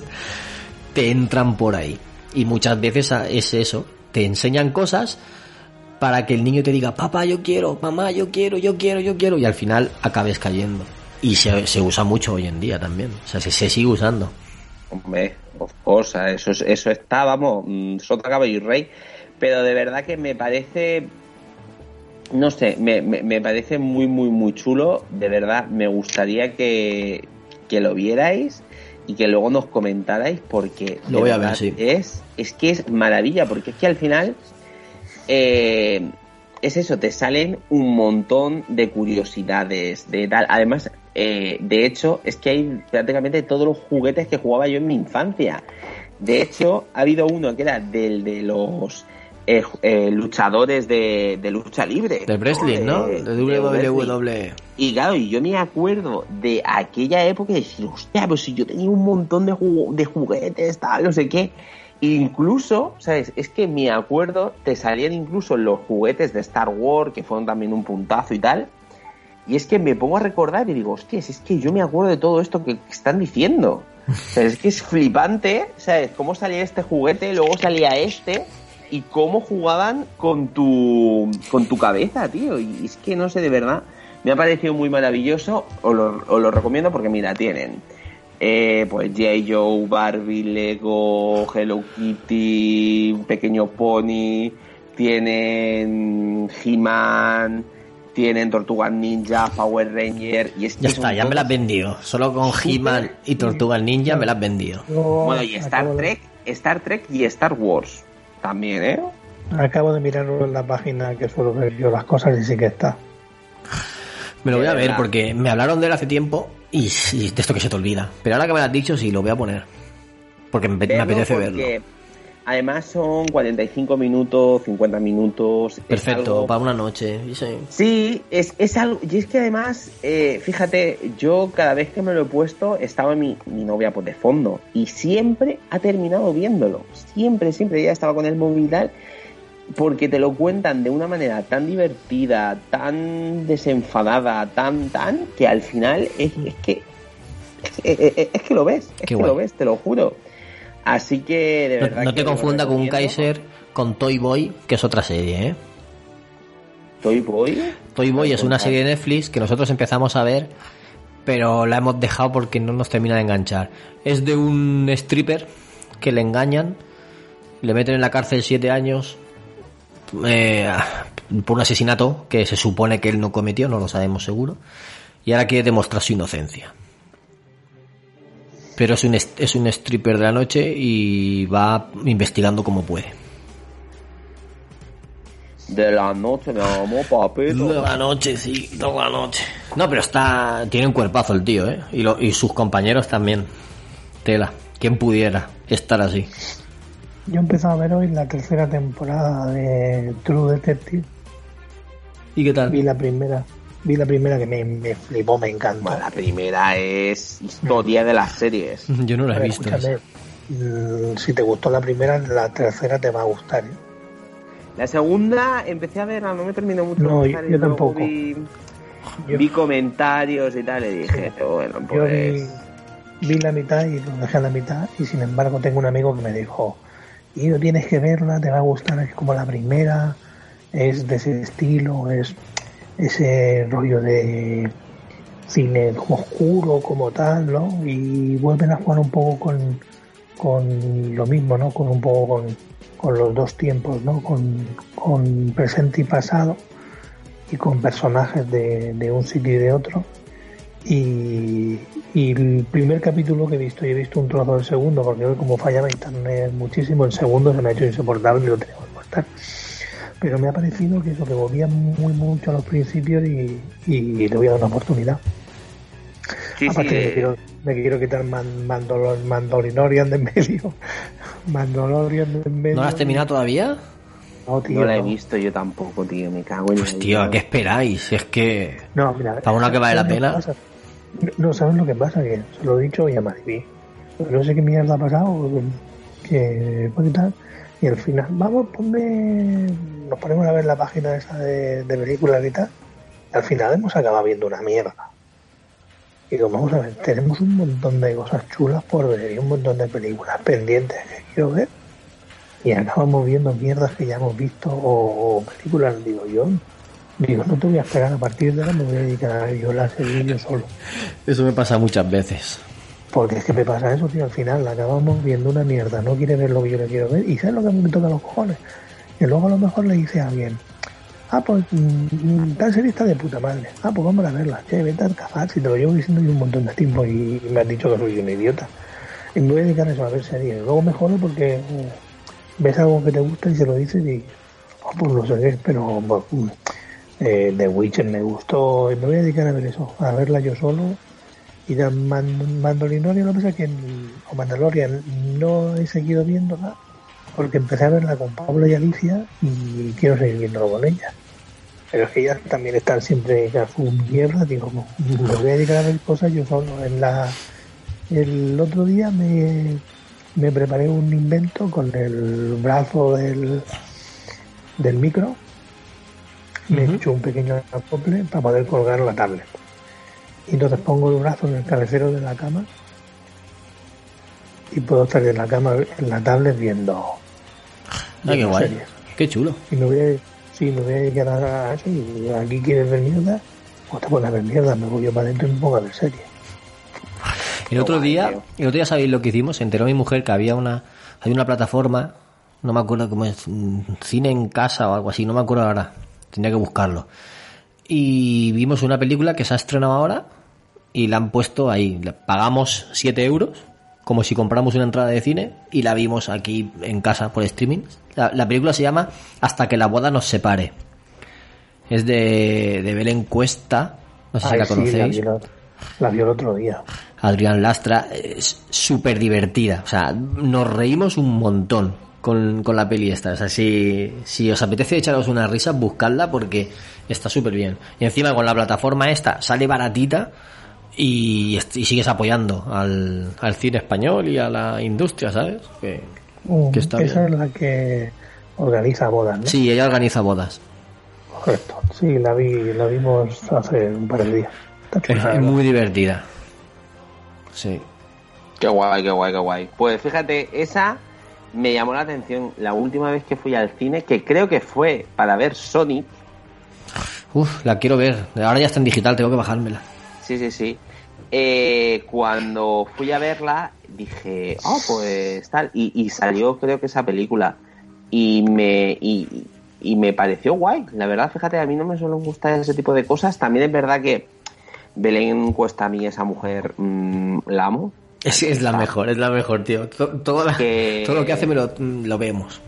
te entran por ahí. Y muchas veces es eso, te enseñan cosas para que el niño te diga, papá, yo quiero, mamá, yo quiero, yo quiero, yo quiero, y al final acabes cayendo. Y se, se usa mucho hoy en día también. O sea, se, se sigue usando. Hombre, of course, eso, es- eso está, vamos, mm, sota caballo y rey. Pero de verdad que me parece, no sé, me, me, me parece muy, muy, muy chulo. De verdad, me gustaría que, que lo vierais y que luego nos comentarais porque Lo voy a ver, sí. es, es que es maravilla, porque es que al final eh, es eso, te salen un montón de curiosidades, de tal. Además, eh, de hecho, es que hay prácticamente todos los juguetes que jugaba yo en mi infancia. De hecho, ha habido uno que era del de los eh, eh, luchadores de, de lucha libre. Del wrestling, ¿no? De- De de wrestling. WWE. Y claro, y yo me acuerdo de aquella época y decir, hostia, pues si yo tenía un montón de, jugu- de juguetes, tal, no sé qué. Incluso, ¿sabes? Es que me acuerdo, te salían incluso los juguetes de Star Wars, que fueron también un puntazo y tal. Y es que me pongo a recordar y digo, hostia, si es que yo me acuerdo de todo esto que están diciendo. <laughs> O sea, es que es flipante, ¿sabes? Cómo salía este juguete, luego salía este y cómo jugaban con tu, con tu cabeza, tío. Y es que no sé, de verdad, me ha parecido muy maravilloso. Os lo, os lo recomiendo porque, mira, tienen eh, pues J. Joe, Barbie, Lego, Hello Kitty, un pequeño pony, tienen He-Man, tienen Tortugas Ninja, Power Ranger y es que Ya está, ya me las has vendido. Solo con He-Man y Tortuga Ninja me las has vendido. Bueno, y Star Trek, Star Trek y Star Wars también, ¿eh? Acabo de mirarlo en la página que suelo ver yo las cosas y sí que está. Me lo voy a ver verdad. porque me hablaron de él hace tiempo y, y de esto que se te olvida. Pero ahora que me lo has dicho, sí, lo voy a poner. Porque me, apetece porque verlo. Además son 45 minutos, 50 minutos. Perfecto, algo- para una noche. sí. Sí, es, es algo. Y es que además, eh, fíjate, yo cada vez que me lo he puesto, estaba mi, mi novia pues de fondo. Y siempre ha terminado viéndolo. Siempre, siempre. Ella estaba con el móvil y tal. Porque te lo cuentan de una manera tan divertida, tan desenfadada, tan, tan, que al final es, es que. Es, es- es que lo ves, es Qué que guay. lo ves, te lo juro. Así que de No, verdad. no te confunda con un. Kaiser con Toy Boy, que es otra serie, ¿eh? Toy Boy. Toy Boy es una serie de Netflix que nosotros empezamos a ver, pero la hemos dejado porque no nos termina de enganchar. Es de un stripper que le engañan, le meten en la cárcel siete años eh, por un asesinato que se supone que él no cometió, no lo sabemos seguro, y ahora quiere demostrar su inocencia. Pero es un, est- es un stripper de la noche y va investigando como puede. De la noche, mi amor, papito. Toda la noche, sí, toda la noche. No, pero está. Tiene un cuerpazo el tío, ¿eh? Y, lo- y sus compañeros también. Tela. ¿Quién pudiera estar así? Yo he empezado a ver hoy la tercera temporada de True Detective. ¿Y qué tal? Vi la primera. Vi la primera que me, me flipó, me encantó. Bueno, la primera es historia de las series. Yo no la he Pero visto. escúchame, mm, si te gustó la primera, la tercera te va a gustar. ¿eh? La segunda empecé a verla, no me terminó mucho. No, de yo- yo tampoco. Vi, Yo, vi comentarios y tal, y dije, bueno, yo vi, pues. vi la mitad y lo dejé a la mitad. Y sin embargo, tengo un amigo que me dijo: Y tienes que verla, te va a gustar, es como la primera, es de ese estilo, es ese rollo de cine oscuro como tal, ¿no? Y vuelven a jugar un poco con, con lo mismo, ¿no? Con un poco con, con los dos tiempos, ¿no? Con, con presente y pasado y con personajes de, de un sitio y de otro. Y, y el primer capítulo que he visto, y he visto un trozo del segundo, porque hoy como fallaba internet muchísimo, el segundo se me ha hecho insoportable y lo tengo que cortar. Pero me ha parecido que eso, que volvía muy mucho a los principios y, y le voy a dar una oportunidad. Sí, Aparte sí, me, eh, quiero, me quiero quitar man, de en medio. <laughs> Mandalorian de en medio. ¿No la has terminado todavía? No, tío, no la he no. visto yo tampoco, tío. Me cago en Pues la tío, vida. ¿a qué esperáis? Es que... No, mira. Para una que vale la ¿sabes lo pena. No, ¿sabes lo que pasa? Que se lo he dicho hoy a Mariví. No sé qué mierda ha pasado, que pues, tal. Y al final, vamos, ponme. Nos ponemos a ver la página esa de, películas y tal. Y al final hemos acabado viendo una mierda. Y digo, vamos a ver, tenemos un montón de cosas chulas por ver y un montón de películas pendientes que quiero ver. Y acabamos viendo mierdas que ya hemos visto o, películas, digo yo. Digo, no te voy a esperar a partir de ahora, me voy a dedicar a la serie yo solo. Eso me pasa muchas veces. Porque es que me pasa eso, tío, al final acabamos viendo una mierda, no quiere ver lo que yo le quiero ver, y ¿sabes lo que me toca los cojones? Y luego a lo mejor le dice a alguien, ah, pues mm, mm, tal serie está de puta madre, ah, pues vamos a verla, che, vete al café, si te lo llevo diciendo yo un montón de tiempo y, me has dicho que soy un idiota. Y me voy a dedicar a eso, a ver series. Luego me jode porque eh, ves algo que te gusta y se lo dices y, oh, pues no sé pero pues, mm, eh, The Witcher me gustó y me voy a dedicar a ver eso, a verla yo solo y de Man- Mandalorian lo que pasa es que o Mandalorian no he seguido viéndola porque empecé a verla con Pablo y Alicia y quiero seguir viéndolo con ella. Pero es que ellas también están siempre su mierda digo no, me voy a dedicar a ver cosas yo solo en la el otro día me, me preparé un invento con el brazo del del micro me he hecho un pequeño acople para poder colgar la tablet y entonces pongo el brazo en el cabecero de la cama y puedo estar en la cama en la tablet viendo, Ah, qué guay. series. Qué chulo. y me voy a, sí, me voy a dedicar a eso y aquí quieres ver mierda pues te pones a ver mierda me voy yo para adentro y me pongo a ver series El otro día, el otro día sabéis lo que hicimos, se enteró mi mujer que había una, hay una plataforma, no me acuerdo cómo es, mm, cine en casa o algo así, no me acuerdo ahora, tendría que buscarlo. Y vimos una película que se ha estrenado ahora y la han puesto ahí, pagamos 7 euros, como si compramos una entrada de cine y la vimos aquí en casa por streaming. La, la película se llama Hasta que la boda nos separe. Es de, de Belén Cuesta, no sé si la sí, conocéis. vi el otro- la vi el otro día Adrián Lastra es súper divertida. O sea, nos reímos un montón con, con la peli esta. O sea, si, si os apetece echaros una risa, buscadla porque está súper bien. Y encima con la plataforma esta sale baratita y, sigues apoyando al, al cine español y a la industria, ¿sabes? Que, Mm, que está esa bien. es la que organiza bodas ¿no? Sí, ella organiza bodas. correcto sí la vi la vimos hace un par de días Es, muy divertida. Sí. Qué guay, qué guay, qué guay. Pues fíjate, esa me llamó la atención la última vez que fui al cine, que creo que fue para ver Sonic. Uf, la quiero ver. Ahora ya está en digital, tengo que bajármela. Sí, sí, sí. Eh, cuando fui a verla, dije, oh, pues tal. Y, y salió, creo que esa película. Y me, y, y me pareció guay. La verdad, fíjate, a mí no me suelen gustar ese tipo de cosas. También es verdad que Belén Cuesta a mí, esa mujer, mm, la amo. Es, es la mejor, es la mejor, tío. To- Todo, la- Que- <laughs> todo lo que hace me lo, lo vemos.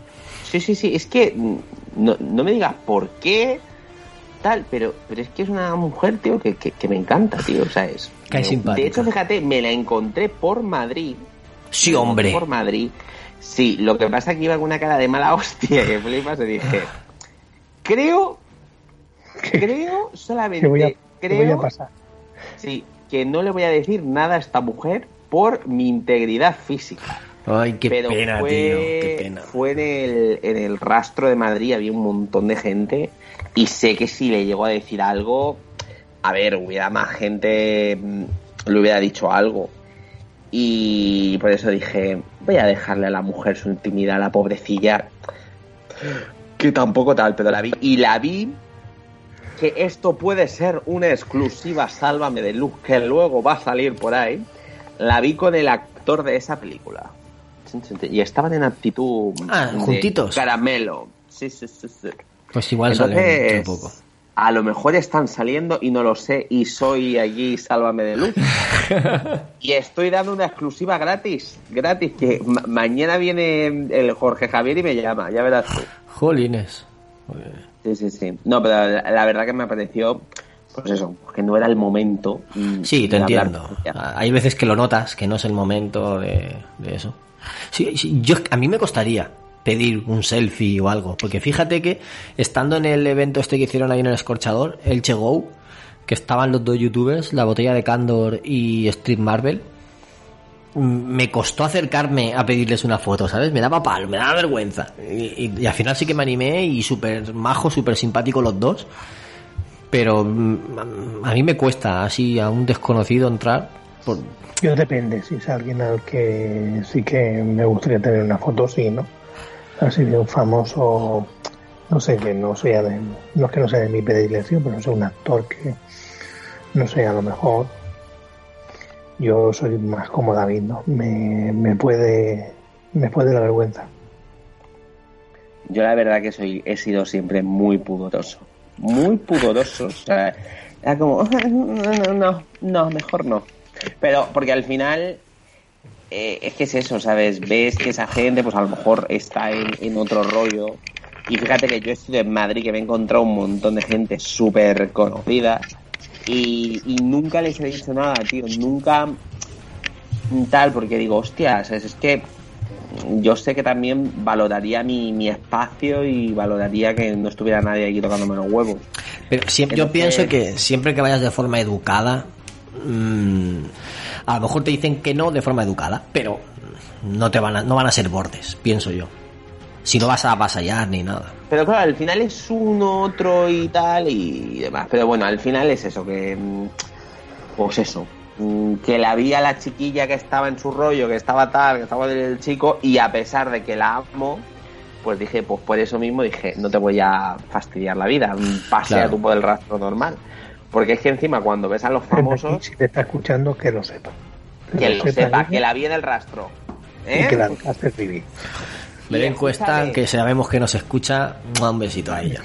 Sí, sí, sí, es que mm, no, no me digas por qué tal, pero, pero es que es una mujer, tío, que, que, que me encanta, tío, o sea, es... Cae simpática. De hecho, fíjate, me la encontré por Madrid. Sí, hombre. Por Madrid. Sí, lo que pasa es que iba con una cara de mala hostia que flipas y dije, creo, creo, <laughs> solamente, Te voy a, te voy a creo, pasar. sí, que no le voy a decir nada a esta mujer por mi integridad física Ay, qué pero pena, fue, tío. Qué pena. Fue en el, en el rastro de Madrid, había un montón de gente y sé que si le llegó a decir algo, a ver, hubiera más gente, mm, le hubiera dicho algo. Y por eso dije, voy a dejarle a la mujer su intimidad, a la pobrecilla, que tampoco tal, pero la vi. Y la vi que esto puede ser una exclusiva Sálvame de Luz que luego va a salir por ahí. La vi con el actor de esa película. Y estaban en actitud Ah, de juntitos. caramelo. Sí, sí, sí, sí. Pues igual Entonces, un poco. a lo mejor están saliendo y no lo sé y soy allí Sálvame de Luz. <laughs> y estoy dando una exclusiva gratis, gratis, que ma- mañana viene el Jorge Javier y me llama, ya verás tú. Jolines. Sí, sí, sí. No, pero la, la verdad que me pareció, pues eso, que no era el momento. Sí, te hablar entiendo. Ah, Hay veces que lo notas, que no es el momento de, de eso. Sí, sí, yo, a mí me costaría pedir un selfie o algo, porque fíjate que estando en el evento este que hicieron ahí en el escorchador, el Che Go, que estaban los dos youtubers, la botella de Candor y Street Marvel, mm, me costó acercarme a pedirles una foto, ¿sabes? Me daba palo, me daba vergüenza. Y, y- y al final sí que me animé y súper majo, súper simpático los dos. Pero mm, a mí me cuesta así a un desconocido entrar. Por... Yo depende, si es alguien al que sí que me gustaría tener una foto, sí, ¿no? Así de un famoso, no sé, que no sea de, no es que no sea de mi predilección, pero no sé, un actor que, no sé, a lo mejor yo soy más como David, ¿no? Me, me puede, me puede la vergüenza. Yo la verdad que soy, he sido siempre muy pudoroso. Muy pudoroso. O sea, era como, <laughs> no, no, no, mejor no. Pero porque al final eh, es que es eso, ¿sabes? Ves que esa gente pues a lo mejor está en, en otro rollo. Y fíjate que yo estoy en Madrid, que me he encontrado un montón de gente súper conocida. Y, y nunca les he dicho nada, tío. Nunca tal, porque digo, hostias, es, es que yo sé que también valoraría mi, mi espacio y valoraría que no estuviera nadie aquí tocándome los huevos. Pero siempre, yo pienso que siempre que vayas de forma educada, mm, a lo mejor te dicen que no de forma educada, pero no te van a, no van a ser bordes, pienso yo. Si no vas a avasallar ni nada. Pero claro, al final es uno, otro y tal y demás. Pero bueno, al final es eso, que. mm, Pues eso. Mm, Que la vi a la chiquilla que estaba en su rollo, que estaba tal, que estaba del chico, y a pesar de que la amo, pues dije, pues por eso mismo dije, no te voy a fastidiar la vida, mm, pase Claro. a tu por el rastro normal. Porque es que encima cuando ves a los famosos, Si te está escuchando, que lo sepa. que lo sepa, que la vi en el rastro. y ¿Eh? que la dejaste vivir. Ver Y encuesta, que sabemos que nos escucha, un besito a ella.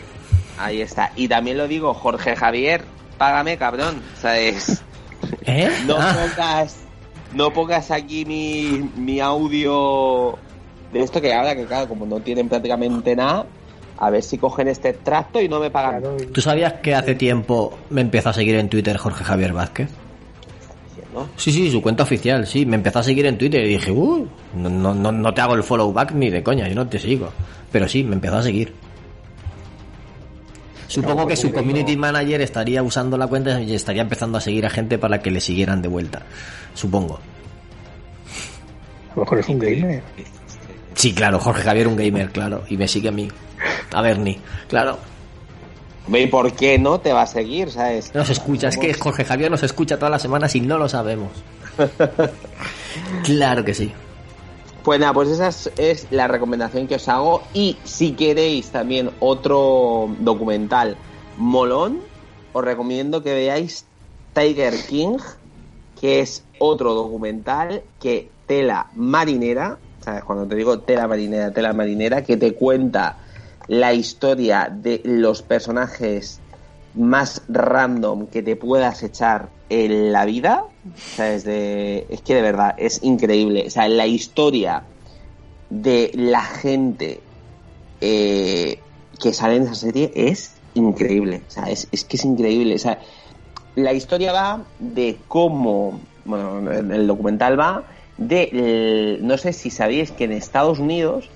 Ahí está. Y también lo digo, Jorge Javier, págame, cabrón. ¿Sabes? ¿Eh? No Ah, pongas, no pongas aquí mi, mi audio de esto que ahora que claro, como no tienen prácticamente nada, a ver si cogen este extracto y no me pagan. ¿Tú sabías que hace tiempo me empezó a seguir en Twitter Jorge Javier Vázquez? ¿no? Sí, sí, su cuenta oficial, sí. Me empezó a seguir en Twitter y dije, uh, no, no, no te hago el follow back ni de coña, yo no te sigo. Pero sí, me empezó a seguir. Supongo que su community manager estaría usando la cuenta y estaría empezando a seguir a gente para que le siguieran de vuelta. Supongo. a lo mejor es un gamer. Sí, claro, Jorge Javier un gamer, claro. Y me sigue a mí. A Bernie, claro. ¿Y por qué no te va a seguir, sabes? Nos escucha, es que Jorge Javier nos escucha todas las semanas y no lo sabemos. <laughs> Claro que sí. Pues nada, pues esa es, es la recomendación que os hago. Y si queréis también otro documental molón, os recomiendo que veáis Tiger King, que es otro documental que tela marinera, ¿sabes? Cuando te digo tela marinera, tela marinera, que te cuenta la historia de los personajes más random que te puedas echar en la vida. O sea, es, de, es que de verdad es increíble. O sea, la historia de la gente eh, que sale en esa serie es increíble. O sea, es, es que es increíble. O sea, la historia va de cómo. Bueno, el, documental va de. no sé si sabéis que en Estados Unidos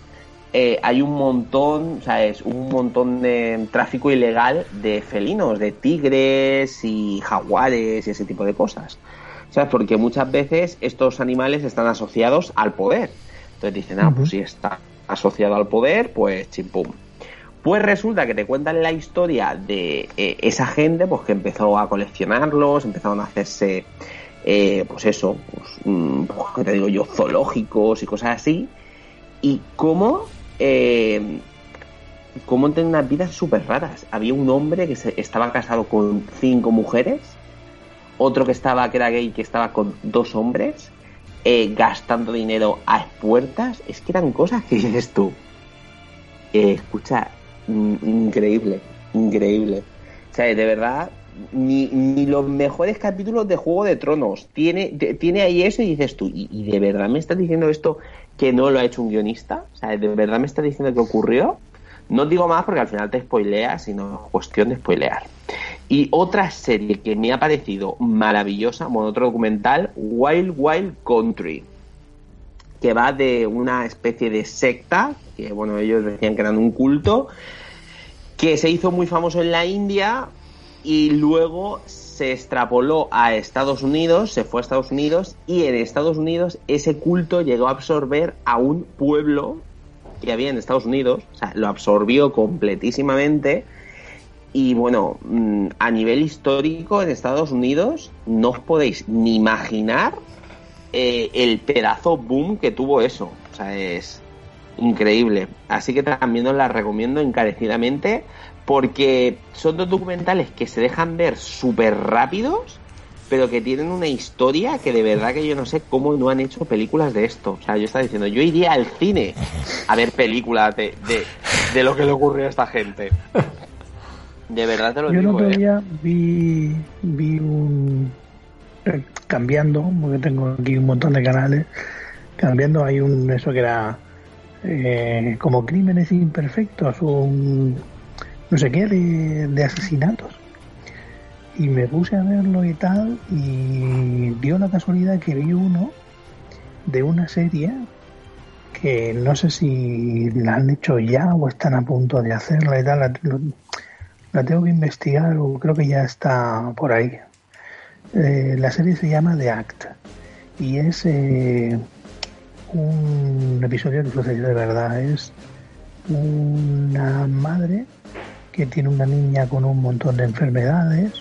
eh, hay un montón, ¿sabes? Un montón de tráfico ilegal de felinos, de tigres y jaguares y ese tipo de cosas. ¿Sabes? Porque muchas veces estos animales están asociados al poder. Entonces dicen, ah, pues si está asociado al poder, pues chimpum. Pues resulta que te cuentan la historia de eh, esa gente pues que empezó a coleccionarlos, empezaron a hacerse, eh, pues eso, pues, mm, pues, ¿qué te digo yo, zoológicos y cosas así. Y cómo, eh, cómo tienen unas vidas súper raras. Había un hombre que estaba casado con cinco mujeres, otro que estaba, que era gay, que estaba con dos hombres, eh, gastando dinero a puertas, es que eran cosas que dices tú. Eh, escucha, mm, increíble, increíble. O sea, de verdad, ni, ni los mejores capítulos de Juego de Tronos. Tiene, tiene ahí eso y dices tú, ¿y, y de verdad me estás diciendo esto que no lo ha hecho un guionista? O sea, ¿de verdad me estás diciendo que ocurrió? No digo más porque al final te spoileas, sino es cuestión de spoilear. Y otra serie que me ha parecido maravillosa, bueno, otro documental, Wild Wild Country, que va de una especie de secta, que bueno, ellos decían que eran un culto, que se hizo muy famoso en la India y luego se extrapoló a Estados Unidos, se fue a Estados Unidos y en Estados Unidos ese culto llegó a absorber a un pueblo que había en Estados Unidos, o sea, lo absorbió completísimamente y bueno, mm, a nivel histórico en Estados Unidos no os podéis ni imaginar eh, el pedazo boom que tuvo eso, o sea, es increíble. Así que también os la recomiendo encarecidamente porque son dos documentales que se dejan ver súper rápidos, pero que tienen una historia que de verdad que yo no sé cómo no han hecho películas de esto. O sea, yo estaba diciendo, yo iría al cine a ver películas de, de, de lo que le ocurrió a esta gente. De verdad te lo Yo el digo, otro eh. día vi, vi un. eh, Cambiando, porque tengo aquí un montón de canales. Cambiando, hay un. Eso que era. eh, como crímenes imperfectos un. No sé qué, de, asesinatos. Y me puse a verlo y tal. Y dio la casualidad que vi uno de una serie que no sé si la han hecho ya o están a punto de hacerla y tal. La tengo que investigar o creo que ya está por ahí. Eh, la serie se llama The Act y es eh, un episodio que sucedió de verdad. Es una madre que tiene una niña con un montón de enfermedades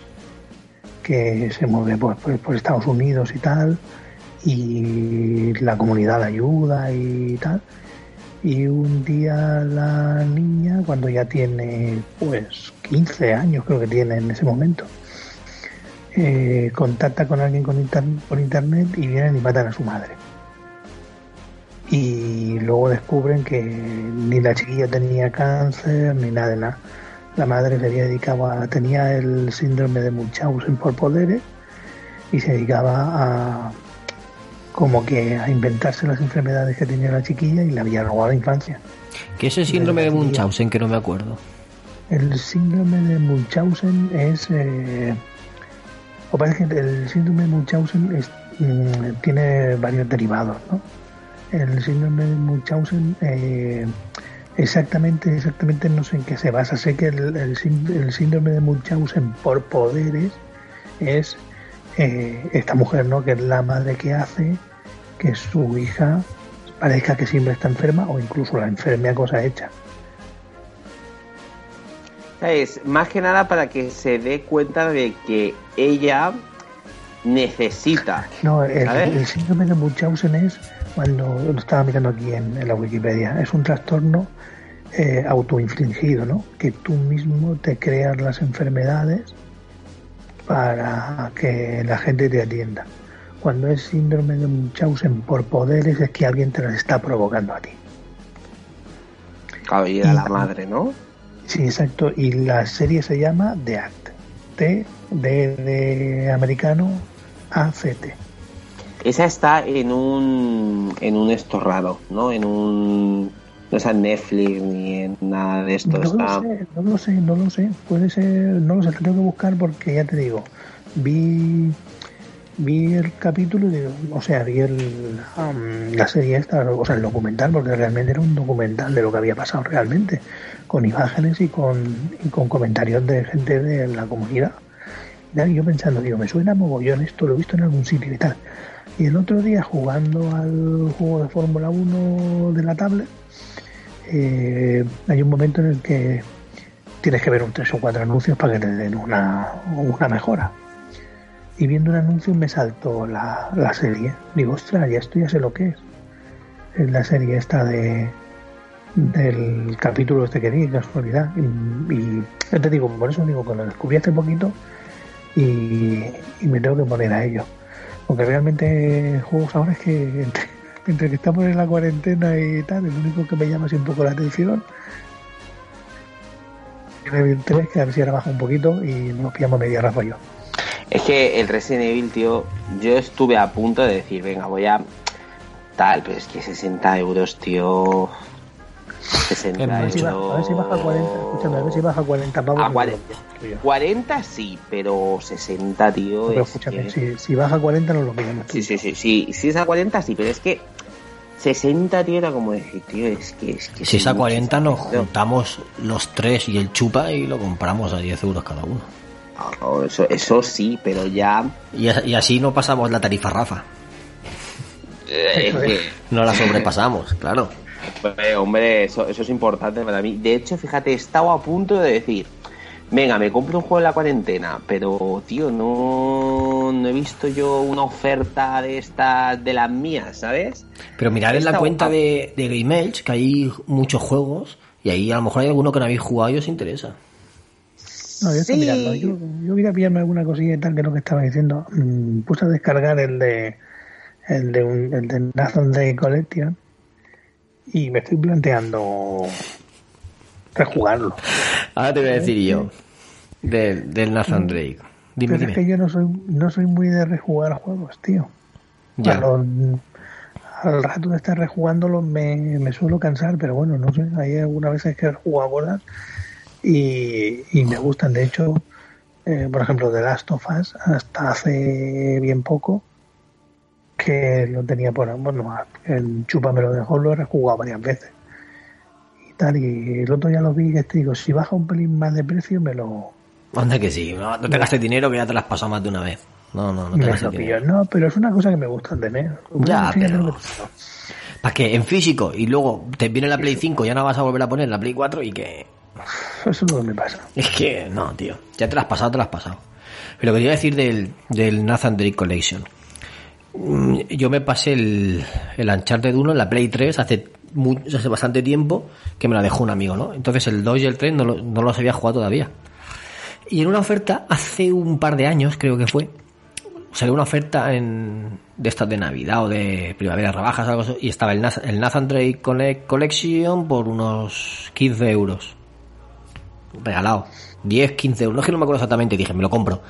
que se mueve por, por Estados Unidos y tal y la comunidad ayuda y tal y un día la niña, cuando ya tiene pues 15 años creo que tiene en ese momento, eh, contacta con alguien por internet y vienen y matan a su madre. Y luego descubren que ni la chiquilla tenía cáncer ni nada de nada. La madre se había dedicado a, tenía el síndrome de Munchausen por poderes y se dedicaba a como que a inventarse las enfermedades que tenía la chiquilla y le había robado la infancia. ¿Qué es el síndrome de Munchausen? Que no me acuerdo. El síndrome de Munchausen es... Eh, o parece que el síndrome de Munchausen es, mm, tiene varios derivados, ¿no? El síndrome de Munchausen eh, exactamente, exactamente no sé en qué se basa. Sé que el, el sínd- el síndrome de Munchausen por poderes es eh, esta mujer, ¿no? Que es la madre que hace que su hija parezca que siempre está enferma o incluso la enferme a cosa hecha. Es más que nada para que se dé cuenta de que ella necesita. No, el, el síndrome de Munchausen es, cuando lo estaba mirando aquí en, en la Wikipedia, es un trastorno eh, autoinfligido, ¿no? Que tú mismo te creas las enfermedades para que la gente te atienda. Cuando es síndrome de Munchausen por poderes es que alguien te las está provocando a ti. Claro, y la madre, ¿no? Sí, exacto. Y la serie se llama The Act. T de, de americano ACT. Esa está en un en un esto raro, ¿no? En un no está en Netflix ni en nada de esto. No está lo sé, no lo sé, no lo sé. Puede ser, no lo sé, tengo que buscar porque ya te digo, vi vi el capítulo, y digo, o sea, vi el, um, la serie esta, o sea, el documental, porque realmente era un documental de lo que había pasado realmente, con imágenes y con, y con comentarios de gente de la comunidad. Y yo pensando, digo, me suena mogollón esto, lo he visto en algún sitio y tal. Y el otro día jugando al juego de Fórmula 1 de la tablet, eh, hay un momento en el que tienes que ver un tres o cuatro anuncios para que te den una, una mejora. Y viendo un anuncio me saltó la, la serie. Digo, ostras, ya esto ya sé lo que es. Es la serie esta de del capítulo este que vi, casualidad. Y, y te digo, por eso digo que lo descubrí hace poquito y me tengo que poner a ello. Porque realmente juegos ahora es que <laughs> entre, que estamos en la cuarentena y tal, el único que me llama así un poco la atención Resident Evil 3, que a ver si ahora baja un poquito y nos pillamos media Rafa yo. Es que el Resident Evil, tío, yo estuve a punto de decir, venga, voy a tal, pero es que 60 euros, tío. 60 A ver si baja, a ver si baja a 40, escúchame, a ver si baja a 40 pavos. A me 40, lo pillo. 40 sí, pero 60, tío. Pero es escúchame, que- si, si baja a 40 no lo pillamos. Sí, sí, sí, sí, si es a 40 sí, pero es que 60, tío, era como decir, tío, es que es que Si es a son 40 nos juntamos los tres y el chupa y lo compramos a 10 euros cada uno. No, eso, eso sí, pero ya Y, y así no pasamos la tarifa Rafa. eh, <laughs> es que, No la sobrepasamos, claro. Hombre, hombre, eso, eso es importante para mí. De hecho, fíjate, he estado a punto de decir, venga, me compro un juego en la cuarentena, pero, tío, no, no he visto yo una oferta de estas, de las mías, ¿sabes? Pero mirad en la cuenta de, de Game Edge, que hay muchos juegos y ahí a lo mejor hay alguno que no habéis jugado y os interesa. No, yo estoy Sí. mirando. Yo, yo quería pillarme alguna cosilla y tal que lo que estaba diciendo. Mm, puse a descargar el de el de, un, el de Nathan Drake Collection y me estoy planteando rejugarlo. Ahora te voy a decir yo del, del Nathan Drake. Dime, Pero es que dime. yo no soy no soy muy de rejugar juegos, tío. A Ya. los- al rato de estar rejugándolo me, me suelo cansar, pero bueno, no sé. Hay algunas veces que he jugado cosas y, y me gustan. De hecho, eh, por ejemplo, The Last of Us, hasta hace bien poco, que lo tenía por. Bueno, el Chupa me lo dejó, lo he rejugado varias veces. Y tal, y el otro ya lo vi, que te digo, si baja un pelín más de precio, me lo, Anda que sí, no, no te gastes dinero que ya te lo has pasado más de una vez. No, no, no te gastes dinero. No, pero es una cosa que me gusta tener. Ya, pero-. ¿Para qué? En físico y luego te viene la Play 5, ya no vas a volver a poner la Play 4 y que... Eso es lo que me pasa. Es que, no, tío. Ya te lo has pasado, te lo has pasado. Pero quería decir del, del Nathan Drake Collection. Mm, Yo me pasé el, el Uncharted 1 en la Play 3 hace, mu- hace bastante tiempo que me la dejó un amigo, ¿no? Entonces el 2 y el 3 no, no los había jugado todavía. Y en una oferta, hace un par de años creo que fue, salió una oferta en, de estas de Navidad o de primavera, rebajas, algo así, y estaba el, Nathan- el Nathan Drake Collection por unos 15 euros regalado. 10, 15 euros. No es que no me acuerdo exactamente. Dije, me lo compro.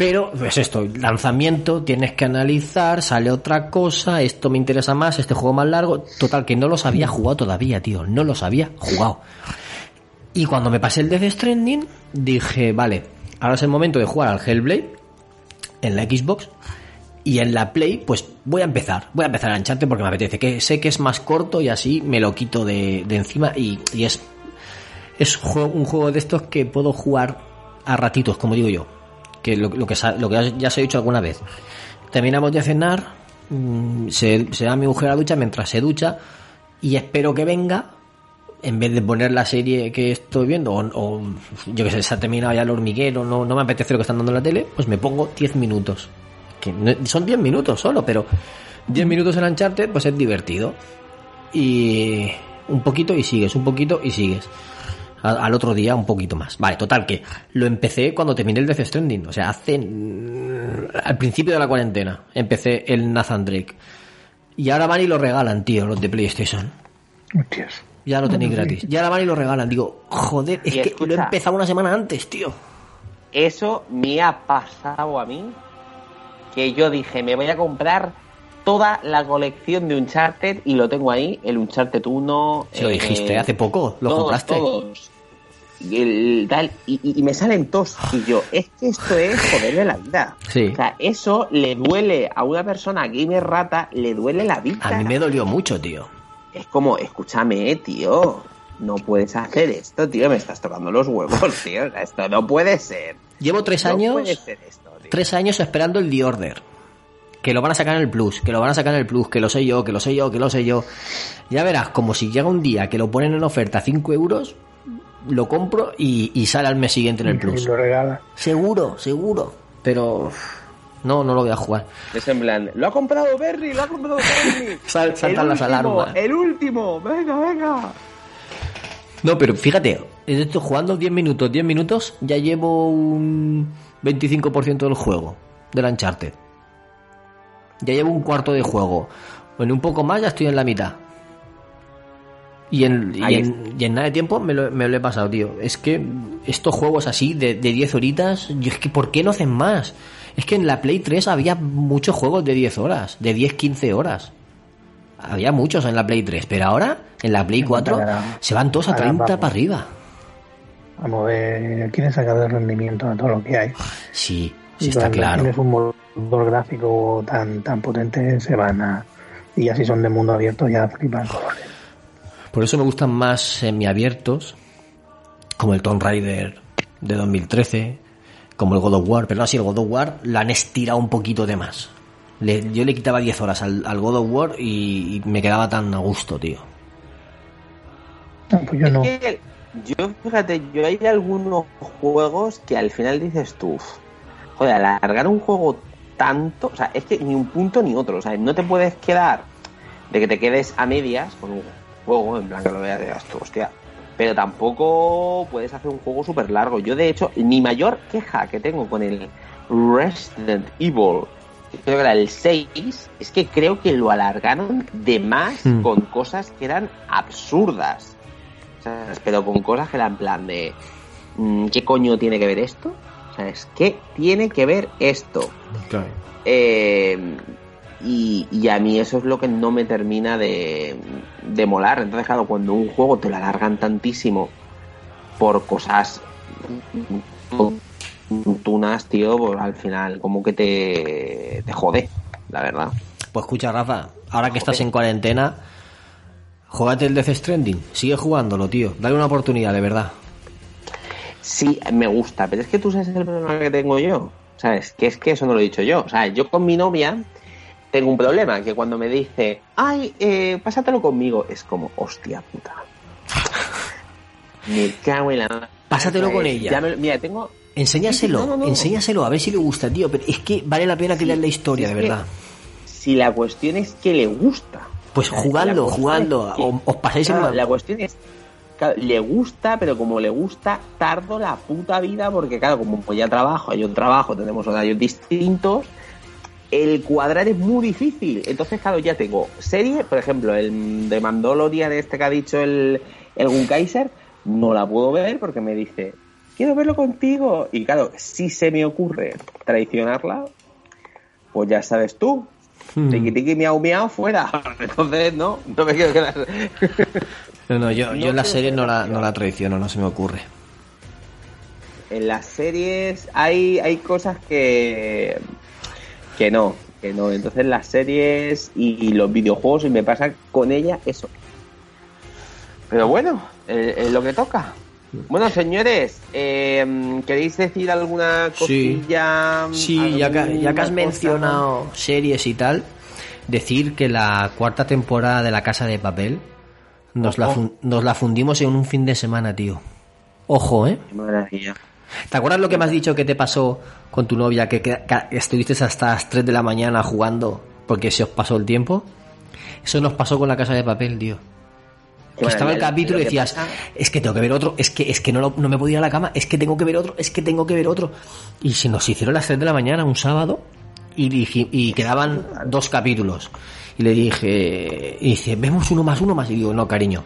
Pero, pues esto, lanzamiento, tienes que analizar, sale otra cosa, esto me interesa más, este juego más largo. Total, que no los había jugado todavía, tío. No los había jugado. Y cuando me pasé el Death Stranding, dije, vale, ahora es el momento de jugar al Hellblade en la Xbox. Y en la Play, pues voy a empezar. Voy a empezar a encharte porque me apetece. Que sé que es más corto y así me lo quito de, de encima. Y, y es es un juego de estos que puedo jugar a ratitos, como digo yo. Que lo, lo que, lo que ya, se ha dicho alguna vez. Terminamos de cenar, mm, se, se da mi mujer a ducha mientras se ducha y espero que venga. En vez de poner la serie que estoy viendo, o, yo que sé, se ha terminado ya el hormiguero, no, no me apetece lo que están dando en la tele, pues me pongo 10 minutos. Que son 10 minutos solo, pero 10 minutos en Uncharted, pues es divertido. Y un poquito y sigues, un poquito y sigues al, al otro día un poquito más. Vale, total, que lo empecé cuando terminé el Death Stranding. O sea, hace. mm, al principio de la cuarentena empecé el Nathan Drake. Y ahora van y lo regalan, tío, los de PlayStation. Hostias. Ya lo tenéis gratis. Y ahora van y lo regalan. Digo, joder, es Y que escucha. lo he empezado una semana antes, tío. Eso me ha pasado a mí, que yo dije, me voy a comprar toda la colección de Uncharted y lo tengo ahí, el Uncharted 1. Si lo eh, dijiste hace poco, lo todos, compraste. todos. Y, el, tal, y, y- me salen tos. Y yo, es que esto es joderle la vida. Sí. O sea, eso le duele a una persona gamer rata, le duele la vida. A mí me dolió mucho, tío. Es como, escúchame, tío. No puedes hacer esto, tío. Me estás tocando los huevos, <laughs> tío. Esto no puede ser. Llevo tres No años. puede ser esto, tío. tres años esperando el The Order. Que lo van a sacar en el Plus, que lo van a sacar en el Plus, que lo sé yo, que lo sé yo, que lo sé yo. Ya verás, como si llega un día que lo ponen en oferta a 5 euros, lo compro y, y sale al mes siguiente en el Plus. lo regala. Seguro, seguro. Pero no, no lo voy a jugar. Es en plan, lo ha comprado Berry, lo ha comprado Berry. <laughs> Sal- saltan El las último, alarmas. El último, venga, venga. No, pero fíjate, estoy jugando 10 minutos, 10 minutos, ya llevo un 25% del juego, del Uncharted. Ya llevo un cuarto de juego. En un poco más ya estoy en la mitad. Y en, y en, y en nada de tiempo me lo, me lo he pasado, tío. Es que estos juegos así de, de 10 horitas, yo es que ¿por qué no hacen más? Es que en la Play 3 había muchos juegos de 10 horas, de 10, 15 horas. Había muchos en la Play 3, pero ahora en la Play 4 Ahora- se van todos a ahora 30 vamos. para arriba. Vamos a ver, quieren sacar de rendimiento a todo lo que hay. Sí, sí está cuando claro. tienes un motor gráfico tan tan potente, se van a. Y así son de mundo abierto, ya flipan colores. Por eso me gustan más semiabiertos, como el Tomb Raider de 2013, como el God of War. Pero no así, el God of War la han estirado un poquito de más. Le- yo le quitaba 10 horas al, al God of War y, y me quedaba tan a gusto, tío. No, pues yo no. Yo, fíjate, yo hay algunos juegos que al final dices tú, joder, alargar un juego tanto, o sea, es que ni un punto ni otro, o sea, no te puedes quedar de que te quedes a medias con un juego, en plan que lo veas tú, hostia, pero tampoco puedes hacer un juego súper largo. Yo, de hecho, mi mayor queja que tengo con el Resident Evil, creo que era el 6, es que creo que lo alargaron de más Hmm. con cosas que eran absurdas. Pero con cosas que eran en plan de. mm, ¿Qué coño tiene que ver esto? ¿Sabes? ¿Qué tiene que ver esto? Eh, y, y a mí eso es lo que no me termina de, de molar. Entonces, claro, cuando un juego te lo alargan tantísimo por cosas tunas, tío, pues al final como que te, te jode, la verdad. Pues escucha, Rafa, ahora que estás en cuarentena, jugate el Death Stranding. Sigue jugándolo, tío. Dale una oportunidad, de verdad. Sí, me gusta, pero es que tú sabes el problema que tengo yo. ¿Sabes? Que es que eso no lo he dicho yo. O sea, yo con mi novia tengo un problema, que cuando me dice, ay, eh, pásatelo conmigo, es como, hostia puta. Me cago en la... Pásatelo con ella. ya me- mira, tengo... Enséñaselo, No, no, no. enséñaselo, a ver si le gusta, tío. Pero es que vale la pena que Sí, leas la historia, de verdad. Si la cuestión es que le gusta. Pues O sea, jugadlo, la cuestión jugadlo. es que- o- Os pasáis en Claro, una... La cuestión es, claro, le gusta, pero como le gusta, tardo la puta vida porque, claro, como pues ya trabajo, yo trabajo, tenemos horarios distintos, el cuadrar es muy difícil. Entonces, claro, ya tengo serie, por ejemplo, el de Mandalorian este que ha dicho el, el Gunkaiser, no la puedo ver porque me dice, quiero verlo contigo. Y claro, si se me ocurre traicionarla, pues ya sabes tú, Hmm. Tiki tiki miau miau fuera. <laughs> Entonces, no, no me quiero quedar. <laughs> No, no, yo, No yo en la serie no la, no la traiciono, no se me ocurre. en las series hay, hay cosas que que no, que no. Entonces las series y los videojuegos y me pasa con ella eso. Pero bueno, eh, es lo que toca. Bueno, señores, eh, ¿queréis decir alguna Sí. cosilla? Sí, ya que, ya que alguna has cosa? mencionado series y tal, decir que la cuarta temporada de La Casa de Papel nos, la, fun- nos la fundimos en un fin de semana, tío. Ojo, ¿eh? Qué maravilla. ¿Te acuerdas lo que me has dicho que te pasó con tu novia? Que, que- que estuviste hasta las 3 de la mañana jugando porque se os pasó el tiempo. Eso nos pasó con La Casa de Papel, tío. Que estaba el capítulo y decías, pasa- es que tengo que ver otro, es que, es que no, lo- no me puedo ir a la cama, es que tengo que ver otro, es que tengo que ver otro. Y se nos hicieron las 3 de la mañana un sábado y, dije- y quedaban dos capítulos. Y le dije, y dice, vemos uno más, uno más. Y digo, no, cariño,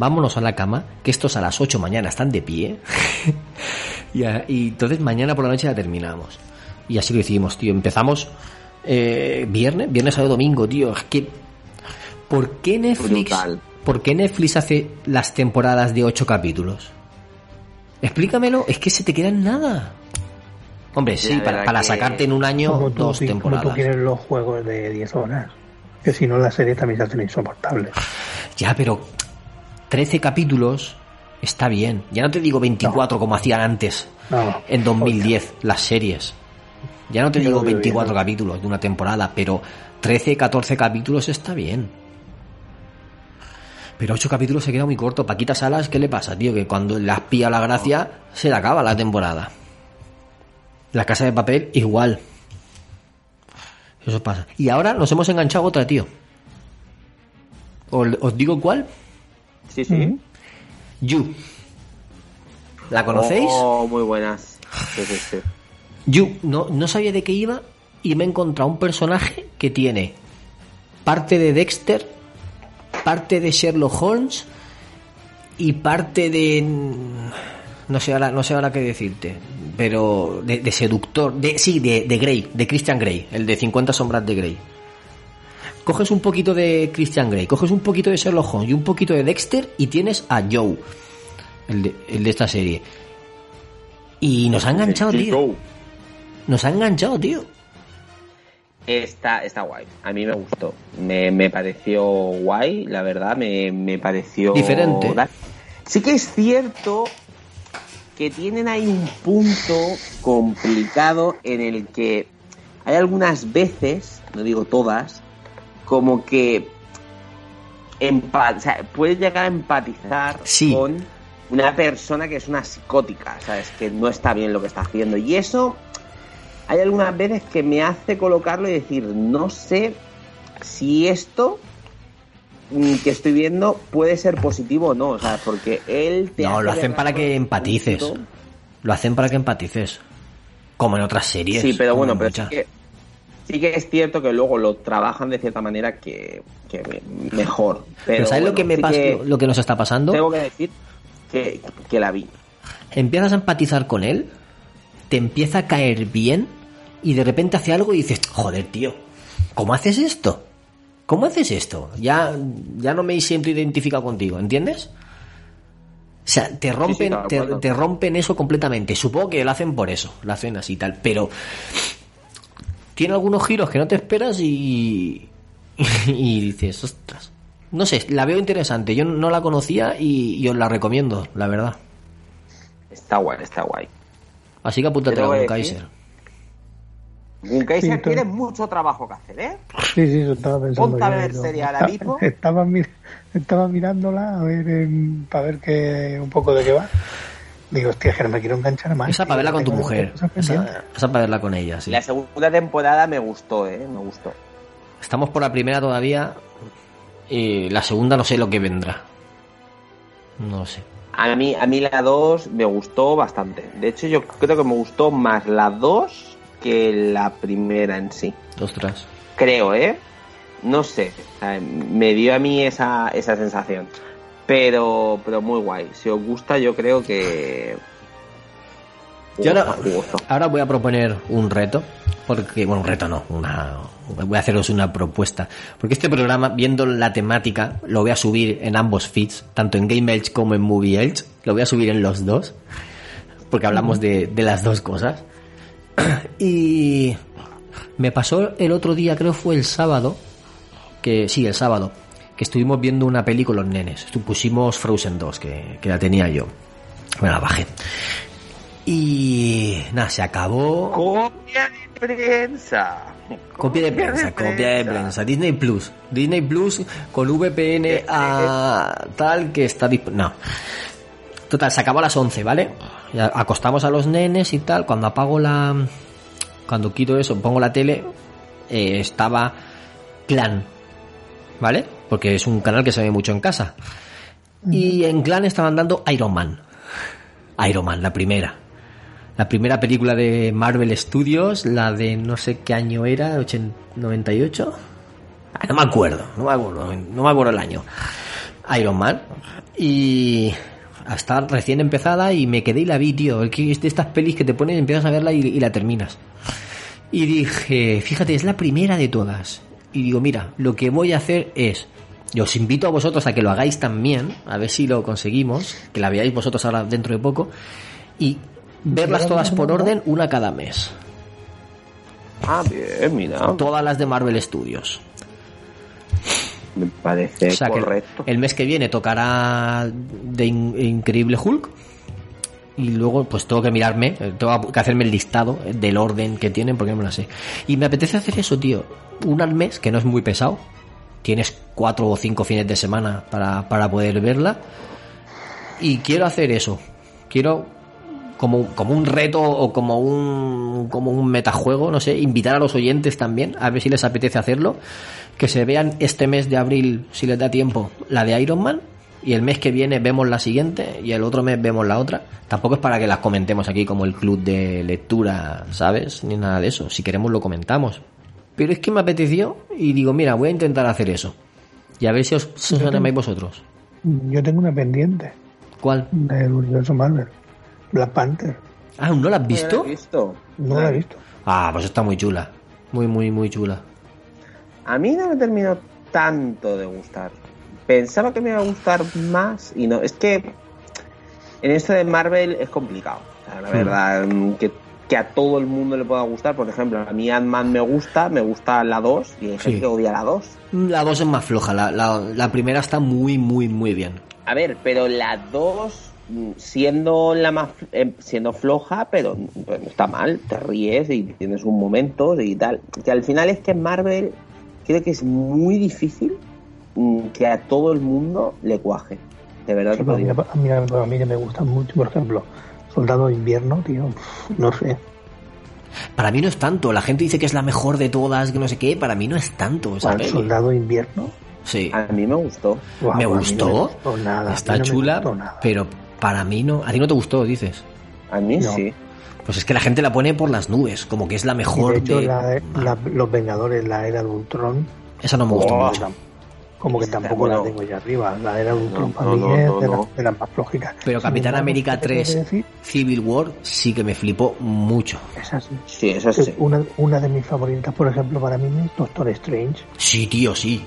vámonos a la cama, que estos a las 8 mañana están de pie. <laughs> y, a- y entonces mañana por la noche la terminamos. Y así lo hicimos, tío. Empezamos eh, viernes, viernes, sábado, domingo, tío. Es que, ¿por qué Netflix, Brutal. ¿por qué Netflix hace las temporadas de 8 capítulos? Explícamelo, es que se te queda en nada. Hombre, sí, La para, verdad para que- sacarte en un año Como tú, dos sí, como temporadas. tú quieres los juegos de 10 horas. Que si no, las series también se hacen insoportables. Ya, pero 13 capítulos está bien. Ya no te digo 24 como hacían antes, No. en 2010, las series. Ya no te Yo digo lo veo 24 bien. capítulos de una temporada, pero 13, 14 capítulos está bien. Pero 8 capítulos se queda muy corto. Paquita Salas, ¿qué le pasa, tío? Que cuando le has pillado la gracia, se le acaba la temporada. La casa de papel, igual. Eso pasa. Y ahora nos hemos enganchado otra, tío. ¿Os, os digo cuál? Sí, sí. You. ¿La conocéis? Oh, muy buenas. Sí, sí, sí. You. No, no sabía de qué iba y me he encontrado un personaje que tiene parte de Dexter, parte de Sherlock Holmes y parte de no sé ahora, no sé ahora qué decirte, pero de, de seductor, de sí, de, de Grey, de Christian Grey, el de 50 sombras de Grey. Coges un poquito de Christian Grey, coges un poquito de Sherlock Holmes y un poquito de Dexter y tienes a Joe, el de, el de esta serie. Y nos ha enganchado, tío. Nos ha enganchado, tío. Está, está guay. A mí me gustó. Me, me pareció guay, la verdad. Me, me pareció. Diferente. Sí que es cierto que tienen ahí un punto complicado en el que hay algunas veces, no digo todas, como que empa- o sea, puedes llegar a empatizar Sí. con una persona que es una psicótica, ¿sabes? Que no está bien lo que está haciendo. Y eso hay algunas veces que me hace colocarlo y decir, no sé si esto mm, que estoy viendo puede ser positivo o no, o sea, porque él te No, lo hacen para que empatices. Lo hacen para que empatices. Como en otras series. Sí, pero bueno, en pero que, sí que es cierto que luego lo trabajan de cierta manera que, que me- mejor. Pero, Pero ¿sabes lo que me sí pasa, que lo que nos está pasando? Tengo que decir que, que la vi. Empiezas a empatizar con él, te empieza a caer bien y de repente hace algo y dices, joder, tío, ¿cómo haces esto? ¿Cómo haces esto? Ya, ya no me siento identificado contigo, ¿entiendes? O sea, te rompen, te, te rompen eso completamente. Supongo que lo hacen por eso, lo hacen así y tal, pero tiene algunos giros que no te esperas y, y dices, ostras. No sé, la veo interesante. Yo no la conocía y, y os la recomiendo, la verdad. Está guay, está guay. Así que apúntate a voy un a decir- Kaiser. Sí, tú- tiene mucho trabajo que hacer, ¿eh? Sí, sí, eso estaba pensando. Ponte a yo, ver yo. serie ahora mismo. <laughs> Estaba, mir- estaba mirándola a ver, em, para ver qué, un poco de qué va. Digo, hostia, que no me quiero enganchar más. Esa para verla con tu mujer. Esa, esa para verla con ella, sí. La segunda temporada me gustó, ¿eh? Me gustó. Estamos por la primera todavía. Y la segunda no sé lo que vendrá. No sé. A mí, a mí la 2 me gustó bastante. De hecho, yo creo que me gustó más la 2 que la primera en sí. Ostras. Creo, ¿eh? No sé. O sea, me dio a mí esa, esa sensación. Pero, pero muy guay. Si os gusta, yo creo que. Y ahora, ahora voy a proponer un reto. Porque, bueno, un reto no. Una, voy a haceros una propuesta. Porque este programa, viendo la temática, lo voy a subir en ambos feeds. Tanto en Game Elch como en Movie Elch. Lo voy a subir en los dos. Porque hablamos de, de las dos cosas. <clears throat> Y me pasó el otro día, creo fue el sábado, que sí, el sábado, que estuvimos viendo una peli con los nenes. Pusimos Frozen 2, que, que la tenía yo. Me la bajé. Y nada, se acabó. Copia de prensa. Copia de prensa, copia de prensa. Disney Plus. Disney Plus con VPN a tal que está disponible. No. Total, se acabó a las 11, ¿vale? Ya acostamos a los nenes y tal. Cuando apago la. Cuando quito eso, pongo la tele. eh, estaba Clan. ¿Vale? Porque es un canal que se ve mucho en casa. Y en Clan estaban dando Iron Man. Iron Man, la primera. La primera película de Marvel Studios, la de no sé qué año era, 80, 98. Ah, no me acuerdo, no me acuerdo, no me acuerdo el año. Iron Man. Y hasta recién empezada y me quedé y la vi, tío. Es que de estas pelis que te pones, empiezas a verla y la terminas. Y dije, fíjate, es la primera de todas. Y digo, mira, lo que voy a hacer es, y os invito a vosotros a que lo hagáis también, a ver si lo conseguimos, que la veáis vosotros ahora dentro de poco, y verlas todas por orden, una cada mes. Ah, bien, mira. Todas las de Marvel Studios. Me parece O sea que correcto. el mes que viene tocará de In- Increíble Hulk. Y luego, pues tengo que mirarme, eh, tengo que hacerme el listado del orden que tienen, porque no me lo sé. Y me apetece hacer eso, tío. Una al mes, que no es muy pesado. Tienes cuatro o cinco fines de semana para, para poder verla. Y quiero hacer eso. Quiero, como, como un reto o como un, como un metajuego, no sé, invitar a los oyentes también, a ver si les apetece hacerlo. Que se vean este mes de abril, si les da tiempo, la de Iron Man y el mes que viene vemos la siguiente y el otro mes vemos la otra. Tampoco es para que las comentemos aquí como el club de lectura, ¿sabes? Ni nada de eso. Si queremos lo comentamos. Pero es que me apeteció y digo, mira, voy a intentar hacer eso. Y a ver si os, animáis vosotros. Yo tengo una pendiente ¿Cuál? del universo Marvel. Black Panther. Ah, ¿no la has ¿No visto? lo he visto? No la he visto. Ah, pues está muy chula. Muy, muy, muy chula. A mí no me terminó tanto de gustar. Pensaba que me iba a gustar más y no. Es que en esto de Marvel es complicado. O sea, la Hmm. verdad, mm, que, que a todo el mundo le pueda gustar. Por ejemplo, a mí Ant-Man me gusta, me gusta la 2 y hay gente Sí. que odia la 2. La dos es más floja. La, la, la primera está muy, muy, muy bien. A ver, pero la 2 mm, siendo la más eh, siendo floja, pero pues, no está mal, te ríes y tienes un momento y tal. Que al final es que en Marvel creo que es muy difícil mm, que a todo el mundo le cuaje. De verdad Sí, te a, mí, a, mí, a mí que me gustan mucho, por ejemplo, Soldado de Invierno, tío. No sé. Para mí no es tanto. La gente dice que es la mejor de todas, que no sé qué. Para mí no es tanto esa ¿Cuál peli. Soldado de Invierno. Sí. A mí me gustó. Me a mí no gustó. gustó nada, Está no chula, gustó nada. pero para mí no. A ti no te gustó, dices. A mí No. sí. Pues es que la gente la pone por las nubes, como que es la Y mejor de hecho, de- la- la- los Vengadores, la era de Ultron, Esa no me gustó Oh. mucho. Como que tampoco bueno. la tengo ya arriba. La era de Ultron No, para no, de, las- de las más flojitas. Pero Capitán América ¿qué te tengo 3 que decir? Civil War sí que me flipó mucho. Es así. Sí, Es sí. Una, una de mis favoritas, por ejemplo, para mí es Doctor Strange. Sí, tío, sí.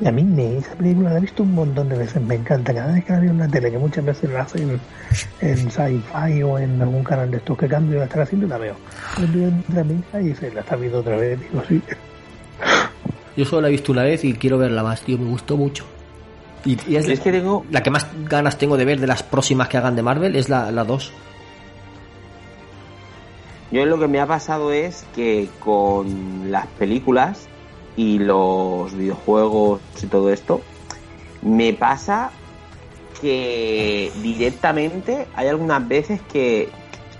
Y a mí me, esa película la he visto un montón de veces, me encanta. Cada vez que la veo en la tele, que muchas veces la hacen <laughs> en Sci-Fi o en algún canal de estos que cambio la estar haciendo, la veo. Veo entre mi hija y dice, la está viendo otra vez. Digo, sí. Yo solo la he visto una vez y quiero verla más, tío. Me gustó mucho. Y, y es, Es que tengo la que más ganas tengo de ver de las próximas que hagan de Marvel es la 2. Yo lo que me ha pasado es que con las películas y los videojuegos y todo esto, me pasa que directamente hay algunas veces que,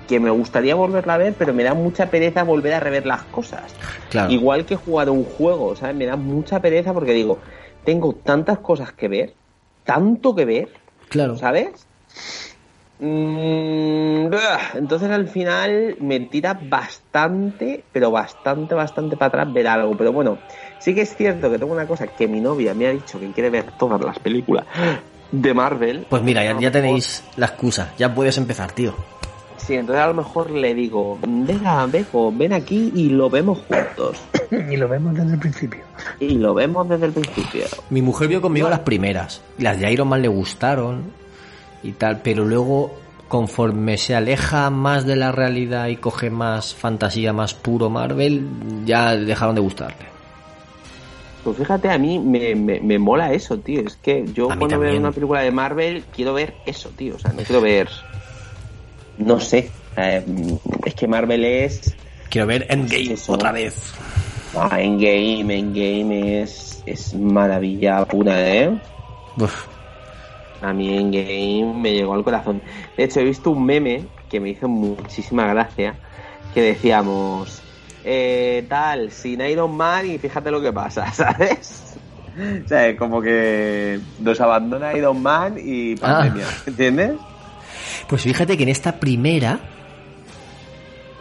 que me gustaría volverla a ver, pero me da mucha pereza volver a rever las cosas. Claro. Igual que jugar un juego, ¿sabes? Me da mucha pereza porque digo, tengo tantas cosas que ver, tanto que ver, Claro. ¿sabes? Mm, entonces al final me tira bastante, pero bastante, bastante para atrás ver algo. Pero bueno, sí que es cierto que tengo una cosa que mi novia me ha dicho que quiere ver todas las películas de Marvel. Pues mira, ya, tenéis la excusa. Ya puedes empezar, tío. Sí, entonces a lo mejor le digo, venga, Beco, ven aquí y lo vemos juntos. <coughs> Y lo vemos desde el principio. Y lo vemos desde el principio. Mi mujer vio conmigo las primeras. Las de Iron Man le gustaron y tal, pero luego conforme se aleja más de la realidad y coge más fantasía, más puro Marvel, ya dejaron de gustarle. Pues fíjate, a mí me, me, me mola eso, tío. Es que yo cuando veo una película de Marvel quiero ver eso, tío. O sea, no quiero ver... No sé. eh, es que Marvel es... Quiero ver Endgame Eso. otra vez. Ah, Endgame, Endgame es, es maravilla pura, ¿eh? Uf, A mí Endgame me llegó al corazón. De hecho, he visto un meme que me hizo muchísima gracia, que decíamos, eh, tal, sin Iron Man y fíjate lo que pasa, <laughs> ¿sabes? O sea, como que nos abandona Iron Man y pandemia, ¿entiendes? Pues fíjate que en esta primera,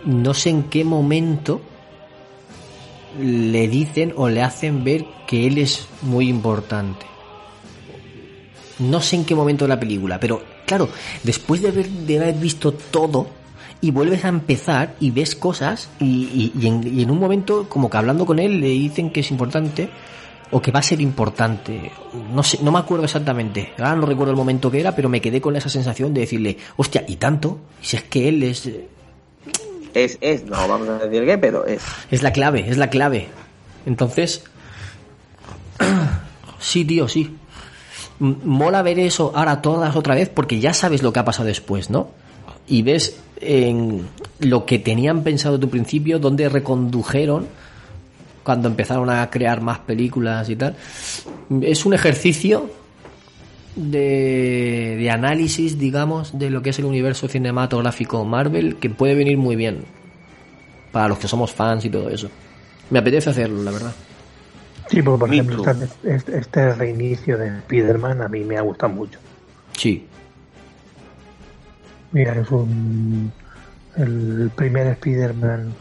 no sé en qué momento le dicen o le hacen ver que él es muy importante. No sé en qué momento de la película, pero claro, después de haber, de haber visto todo y vuelves a empezar y ves cosas y, y- en un momento como que hablando con él le dicen que es importante o que va a ser importante. No sé, no me acuerdo exactamente. Ahora no recuerdo el momento que era, pero me quedé con esa sensación de decirle, hostia, ¿y tanto? Si es que él es, Es, es, no vamos a decir qué, pero es. es la clave, es la clave. Entonces, <clears throat> sí, tío, sí. Mola ver eso ahora todas otra vez porque ya sabes lo que ha pasado después, ¿no? Y ves en lo que tenían pensado tu principio, donde recondujeron cuando empezaron a crear más películas y tal. Es un ejercicio de, de análisis, digamos, de lo que es el universo cinematográfico Marvel que puede venir muy bien para los que somos fans y todo eso. Me apetece hacerlo, la verdad. Sí, pues, por ejemplo, este, este reinicio de Spider-Man a mí me ha gustado mucho. Sí. Mira, es un. El primer Spider-Man.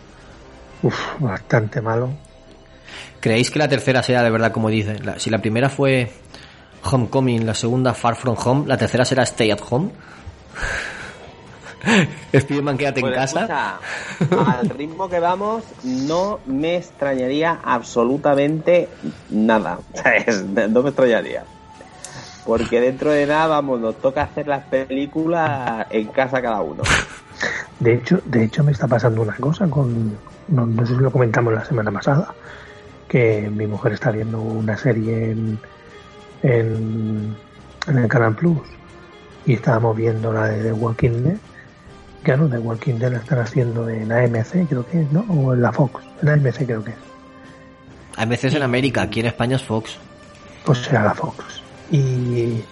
Uf, bastante malo. ¿Creéis que la tercera sea de verdad como dice? La- si la primera fue Homecoming, la segunda Far From Home, la tercera será Stay at Home. <laughs> Spiderman, quédate en Pues, casa. escucha, <laughs> al ritmo que vamos, no me extrañaría absolutamente nada. <laughs> ¿Sabes? No me extrañaría. Porque dentro de nada, vamos, nos toca hacer las películas en casa cada uno. De hecho, de hecho me está pasando una cosa con. No, no sé si lo comentamos la semana pasada. Que mi mujer está viendo una serie en. en, en el Canal Plus. Y estábamos viendo la de The Walking Dead. Claro, The Walking Dead la están haciendo en AMC, creo que es, ¿no? O en la Fox. En AMC creo que es. A veces en América, aquí en España es Fox. Pues será la Fox. Y.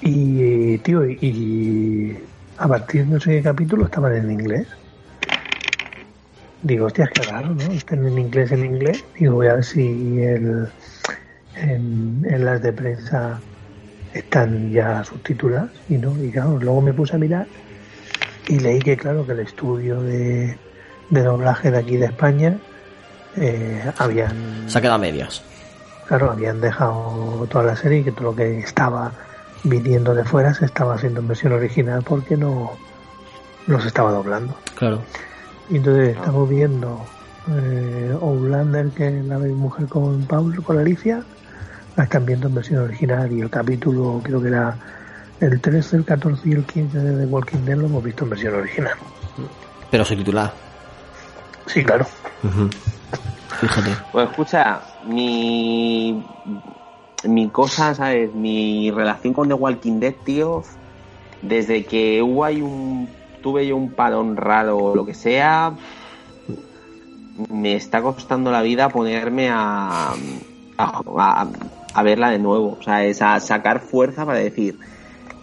Y, tío, y a partir de no sé qué capítulo estaban en inglés. Digo, hostia, qué raro, ¿no? Están en inglés, en inglés. Digo, voy a ver si el, en, en las de prensa están ya subtituladas. Y no, y claro, luego me puse a mirar y leí que, claro, que el estudio de, de doblaje de aquí de España eh, habían Se ha quedado medias. Claro, habían dejado toda la serie y que todo lo que estaba viniendo de fuera se estaba haciendo en versión original porque no, no se estaba doblando. Claro. Y entonces estamos viendo eh, Outlander, que la ve mujer con Paul, con Alicia, la están viendo en versión original y el capítulo, creo que era el 13, el 14 y el 15 de The Walking Dead lo hemos visto en versión original. Pero subtitulada. Sí, claro. Fíjate. Pues escucha, mi. Mi cosa, ¿sabes? Mi relación con The Walking Dead, tío. Desde que hubo ahí un. Tuve yo un parón raro o lo que sea. Me está costando la vida ponerme a. a, a- a verla de nuevo. O sea, es a sacar fuerza para decir.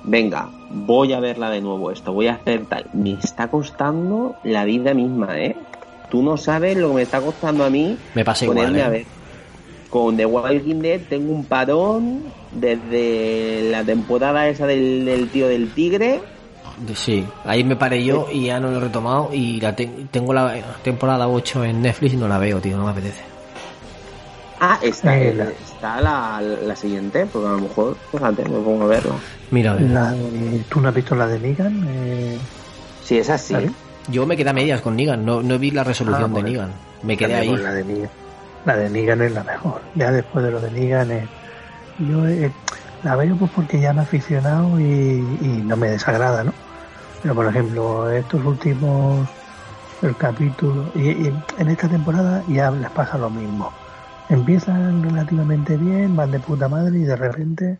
Venga, voy a verla de nuevo esto, voy a hacer tal. Me está costando la vida misma, ¿eh? Tú no sabes lo que me está costando a mí Me pasa igual. ponerme ¿eh? a ver. Con The Walking Dead tengo un parón desde la temporada esa del, del tío del tigre. Sí, ahí me paré yo y ya no lo he retomado y la te- tengo la temporada 8 en Netflix y no la veo, tío, no me apetece. Ah, está, Eh, la- está la, la siguiente, porque a lo mejor, fíjate, me pongo a verlo. Mira, a ver. La de- ¿Tú no has visto la de Negan? Eh, Sí, es así. ¿Vale? yo me quedé a medias con Negan, no, no vi la resolución Ah, de. Negan. Me quedé ahí. pues, La de, Negan, la de Negan es la mejor. Ya después de lo de Negan, eh, yo eh, la veo pues porque ya me he aficionado y, y no me desagrada, ¿no? Pero por ejemplo, estos últimos, el capítulo, y, y en esta temporada ya les pasa lo mismo. Empiezan relativamente bien, van de puta madre y de repente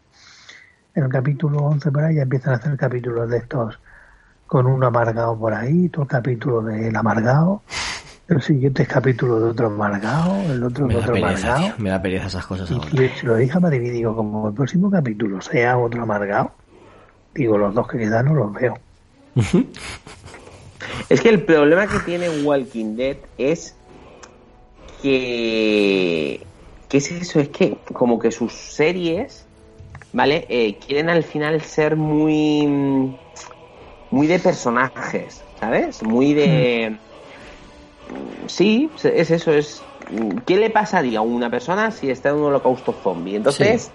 en el capítulo 11 por ahí ya empiezan a hacer capítulos de estos con un amargado por ahí, todo el capítulo del amargado, el siguiente es capítulo de otro amargado, el otro Me de otro pereza, amargado. tío, me da pereza esas cosas Y ahora. si lo dije a Madrid y digo, como el próximo capítulo sea otro amargado, digo, los dos que quedan no los veo. Es que el problema que tiene Walking Dead es que... ¿Qué es eso? Es que como que sus series, ¿vale? Eh, quieren al final ser muy... Muy de personajes, ¿sabes? Muy de... Sí, es eso, es... ¿Qué le pasaría a una persona si está en un holocausto zombie? Entonces...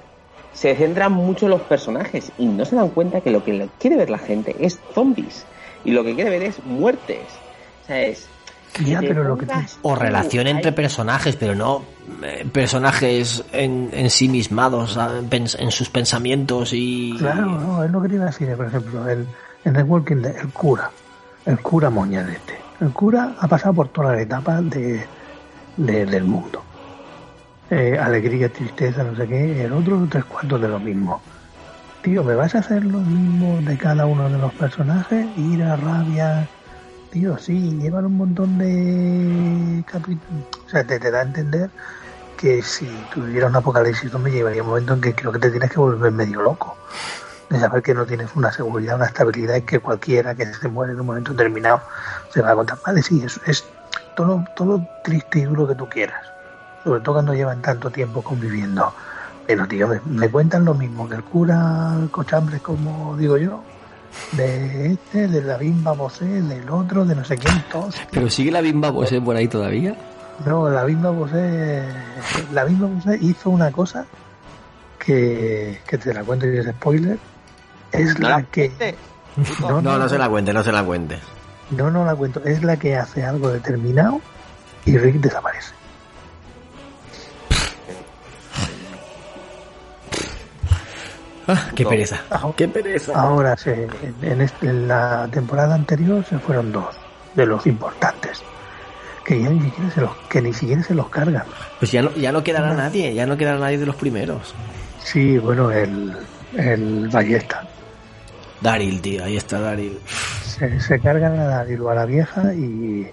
Se centran mucho en los personajes y no se dan cuenta que lo que quiere ver la gente es zombies y lo que quiere ver es muertes. O sea, es Ya, te pero lo que pongas O relación entre personajes, pero no eh, personajes en, en sí mismados, ah, en sus pensamientos y... Claro, no, es lo que te iba a decir, por ejemplo, el, en The Walking Dead, el cura, el cura moñadete. El cura ha pasado por todas las etapas de, de- del mundo. Eh, alegría, tristeza, no sé qué, el otro tres cuartos de lo mismo. Tío, ¿me vas a hacer lo mismo de cada uno de los personajes? Ira, rabia. Tío, sí, llevan un montón de capítulos. O sea, te, te da a entender que si tuviera un apocalipsis me llevaría un momento en que creo que te tienes que volver medio loco de saber que no tienes una seguridad, una estabilidad y que cualquiera que se muere en un momento determinado se va a contar. Vale, sí, es, es todo, todo triste y duro que tú quieras. Sobre todo cuando llevan tanto tiempo conviviendo. Pero, tío, me, me cuentan lo mismo que el cura Cochambres, como digo yo, de este, de la bimba Bosé, del otro, de no sé quién, todos. Pero sigue la bimba Bosé por ahí todavía. No, la bimba Bosé, la bimba Bosé hizo una cosa que, que te la cuento y es spoiler. Es No la la que. No, No, no se la cuente, no se la cuente. No, no la cuento. Es la que hace algo determinado y Rick desaparece. Ah, <laughs> qué pereza. <laughs> Qué pereza. Ahora, se, en, en este- en la temporada anterior se fueron dos de los importantes. Que ya ni siquiera se los, que ni siquiera se los cargan. Pues ya no, ya no quedará nadie, ya no quedará nadie de los primeros. Sí, bueno, el, el ballesta. Daryl, tío, ahí está Daryl. Se, se cargan a Daryl o a la vieja y,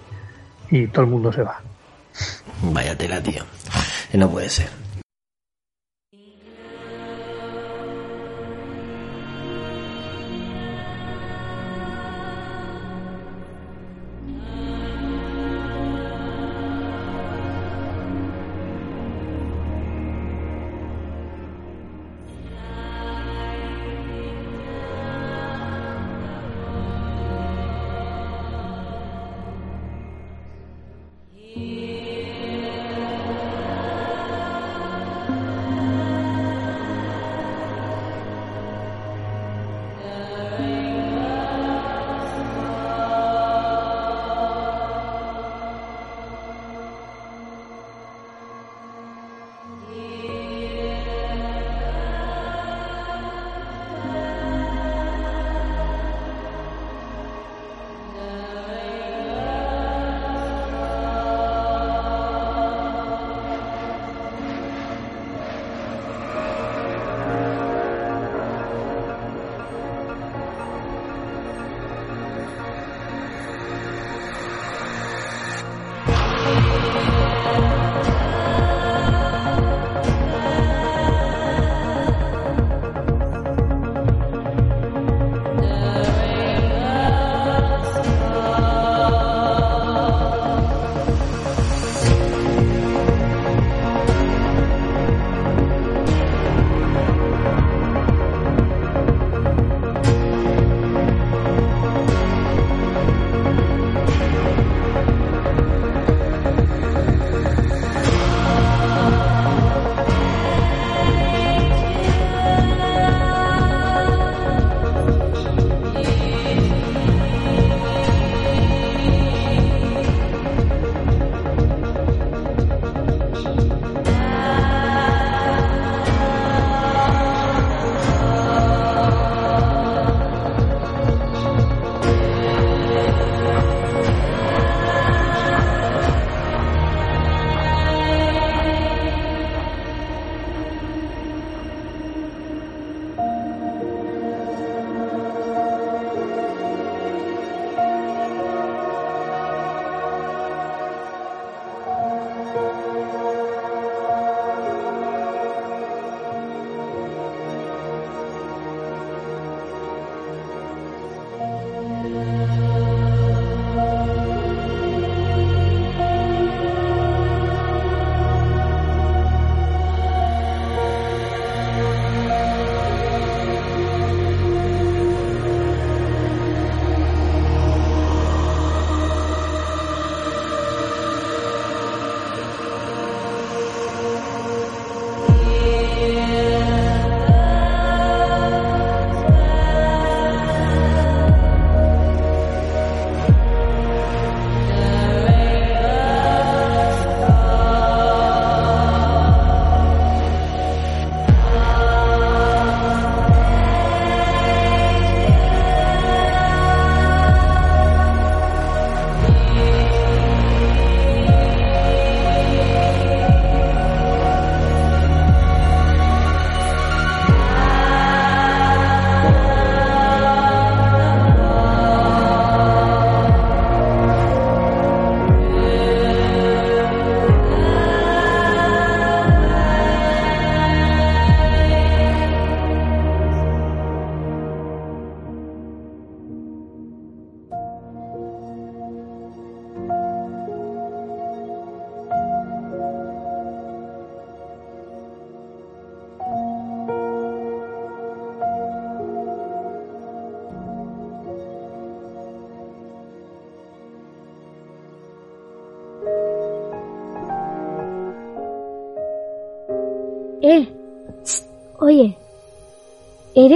y todo el mundo se va. Vaya tela, tío. No puede ser.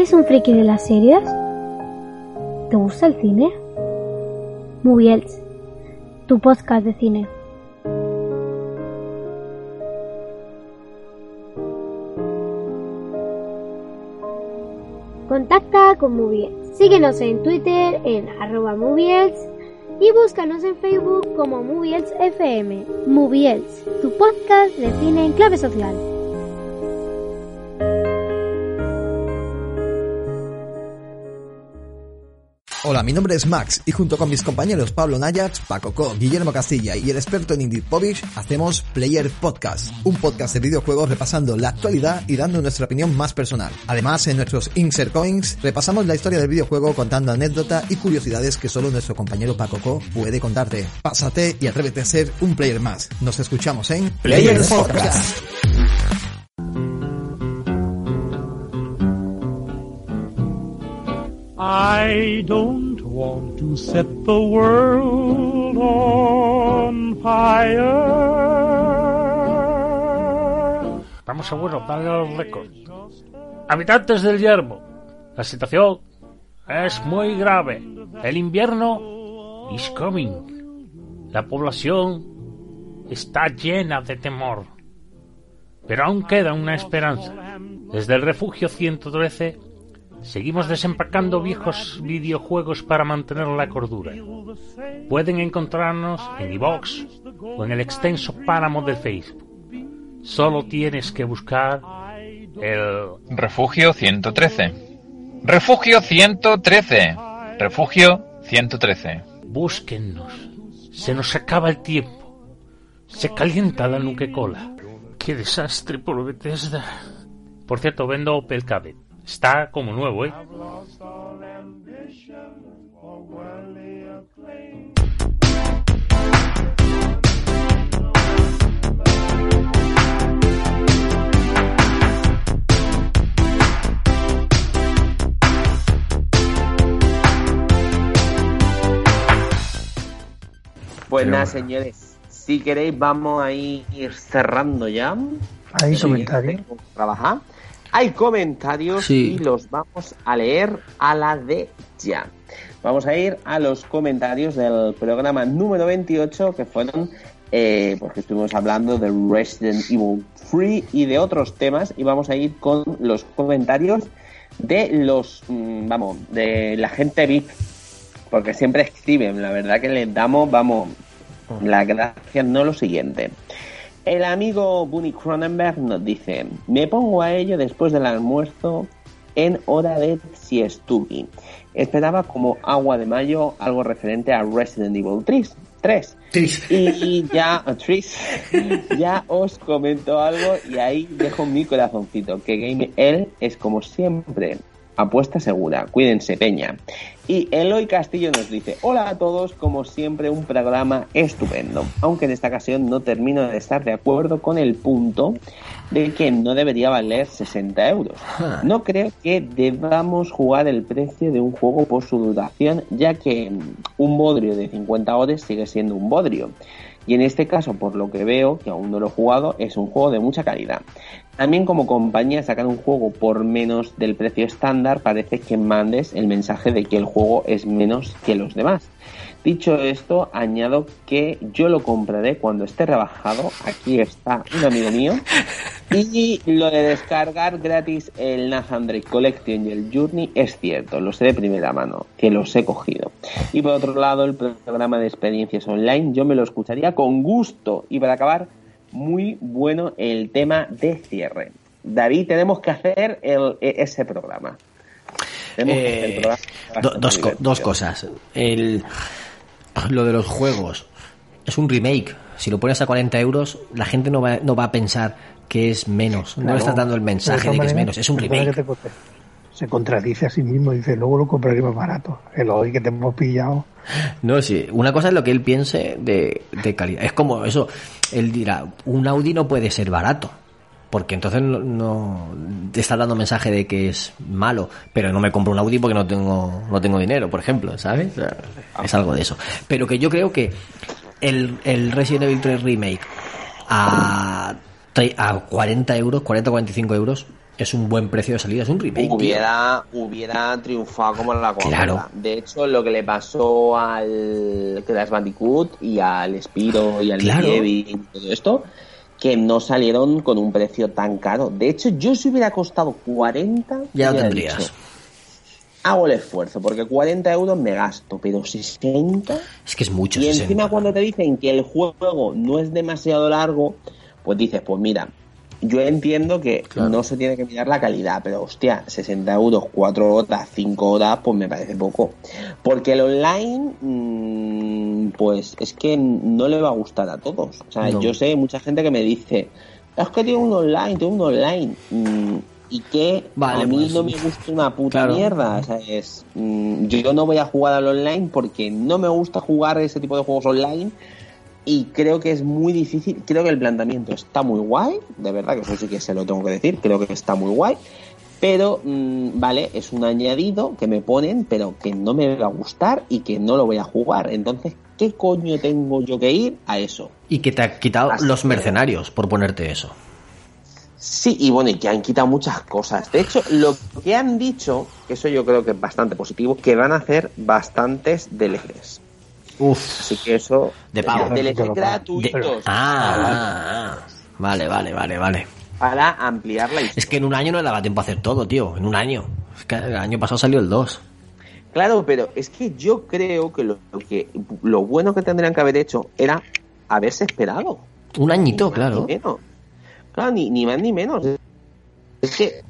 ¿Eres un friki de las series? ¿Te gusta el cine? Moviels, tu podcast de cine. Contacta con Moviels. Síguenos en Twitter en arroba Moviels y búscanos en Facebook como Moviels FM. Moviels, tu podcast de cine en clave social. Hola, mi nombre es Max y junto con mis compañeros Pablo Nayats, Paco Co, Guillermo Castilla y el experto en Indie Povich hacemos Player Podcast, un podcast de videojuegos repasando la actualidad y dando nuestra opinión más personal. Además, en nuestros Insert Coins repasamos la historia del videojuego contando anécdotas y curiosidades que solo nuestro compañero Paco Co puede contarte. Pásate y atrévete a ser un player más. Nos escuchamos en Player Podcast. I don't want to set the world on fire. Vamos a bueno, darle a los récords. Habitantes del yermo, la situación es muy grave. El invierno is coming. La población está llena de temor. Pero aún queda una esperanza. Desde el refugio 113 seguimos desempacando viejos videojuegos para mantener la cordura. Pueden encontrarnos en iVox o en el extenso páramo de Facebook. Solo tienes que buscar el Refugio 113. Refugio 113. Refugio 113. Búsquennos. Se nos acaba el tiempo. Se calienta la nuque-cola. ¡Qué desastre por Bethesda! Por cierto, vendo Opel Cabet. Está como nuevo, ¿eh? Pues Pero nada, bueno. señores, si queréis vamos a ir cerrando ya. Tengo que Trabajar. Hay comentarios Sí. y los vamos a leer a la de ya. Vamos a ir a los comentarios del programa número 28 que fueron eh, porque estuvimos hablando de Resident Evil 3 y de otros temas y vamos a ir con los comentarios de los mm, vamos de la gente VIP porque siempre escriben la verdad que les damos vamos la gracia no lo siguiente el amigo Bunny Cronenberg nos dice me pongo a ello después del almuerzo en hora de siestugi esperaba como agua de mayo algo referente a Resident Evil 3 3 y ya Tris, ya os comento algo y ahí dejo mi corazoncito que Game L es como siempre apuesta segura. Cuídense peña y Eloy Castillo nos dice hola a todos como siempre un programa estupendo aunque en esta ocasión no termino de estar de acuerdo con el punto de que no debería valer 60 euros no creo que debamos jugar el precio de un juego por su duración, ya que un bodrio de 50 horas sigue siendo un bodrio. Y en este caso, por lo que veo, que aún no lo he jugado, es un juego de mucha calidad. También como compañía sacar un juego por menos del precio estándar parece que mandes el mensaje de que el juego es menos que los demás. Dicho esto, añado que yo lo compraré cuando esté rebajado. Aquí está un amigo mío. Y lo de descargar gratis el Nathan Drake Collection y el Journey es cierto, lo sé de primera mano, que los he cogido. Y por otro lado, el programa de experiencias online yo me lo escucharía con gusto. Y para acabar, muy bueno el tema de cierre. David, tenemos que hacer el, e- ese programa. Tenemos que hacer el Eh, programa do- dos, co- divertido. dos cosas. El, lo de los juegos es un remake. Si lo pones a 40 euros, la gente no va, no va a pensar que es menos. No le estás dando el mensaje de que es menos. Es un remake. Se contradice a sí mismo, dice, luego lo compraré más barato. El hoy que te hemos pillado. No, sí. Una cosa es lo que él piense de, de calidad. Es como eso. Él dirá, un Audi no puede ser barato. Porque entonces no, te está dando mensaje de que es malo. Pero no me compro un Audi porque no tengo, no tengo dinero, por ejemplo, ¿sabes? Es algo de eso. Pero que yo creo que el, el Resident Evil 3 Remake a a 40 euros, 40-45 euros, es un buen precio de salida, es un remake. tío. hubiera, hubiera triunfado como la Coca-Cola. Claro. De hecho, lo que le pasó al Crash Bandicoot y al Spiro y al Claro. Y todo esto, que no salieron con un precio tan caro. De hecho, yo si hubiera costado 40, Ya lo tendrías. dicho, hago el esfuerzo, porque 40 euros me gasto, pero 60... Es que es mucho. Y 60. encima cuando te dicen que el juego no es demasiado largo, pues dices, pues mira, yo entiendo que no se tiene que mirar la calidad, pero hostia, 60 euros, 4 horas, 5 horas, pues me parece poco. Porque el online, mm, pues es que no le va a gustar a todos. O sea, No. yo sé mucha gente que me dice, es que tiene un online, tiene un online. Mm, y que Vale, a mí pues, no me gusta una puta claro. mierda. O sea, es, mm, yo no voy a jugar al online porque no me gusta jugar ese tipo de juegos online y creo que es muy difícil. Creo que el planteamiento está muy guay, de verdad que eso sí que se lo tengo que decir, creo que está muy guay. Pero, mm, vale, es un añadido que me ponen, pero que no me va a gustar y que no lo voy a jugar. Entonces, ¿qué coño tengo yo que ir a eso? Y que te ha quitado Así los mercenarios por ponerte eso. Sí, y bueno, y que han quitado muchas cosas. De hecho, lo que han dicho, que eso yo creo que es bastante positivo, que van a hacer bastantes DLCs. Uf. Así que eso... De pago. DLCs De- gratuitos. Ah, ah, ah. vale, vale, vale, vale. Para ampliar la historia. Es que en un año no le daba tiempo a hacer todo, tío. En un año. Es que el año pasado salió el 2. Claro, pero es que yo creo que lo, que lo bueno que tendrían que haber hecho era haberse esperado. Un añito, claro. Ni menos. Claro, ni, ni más ni menos. Es que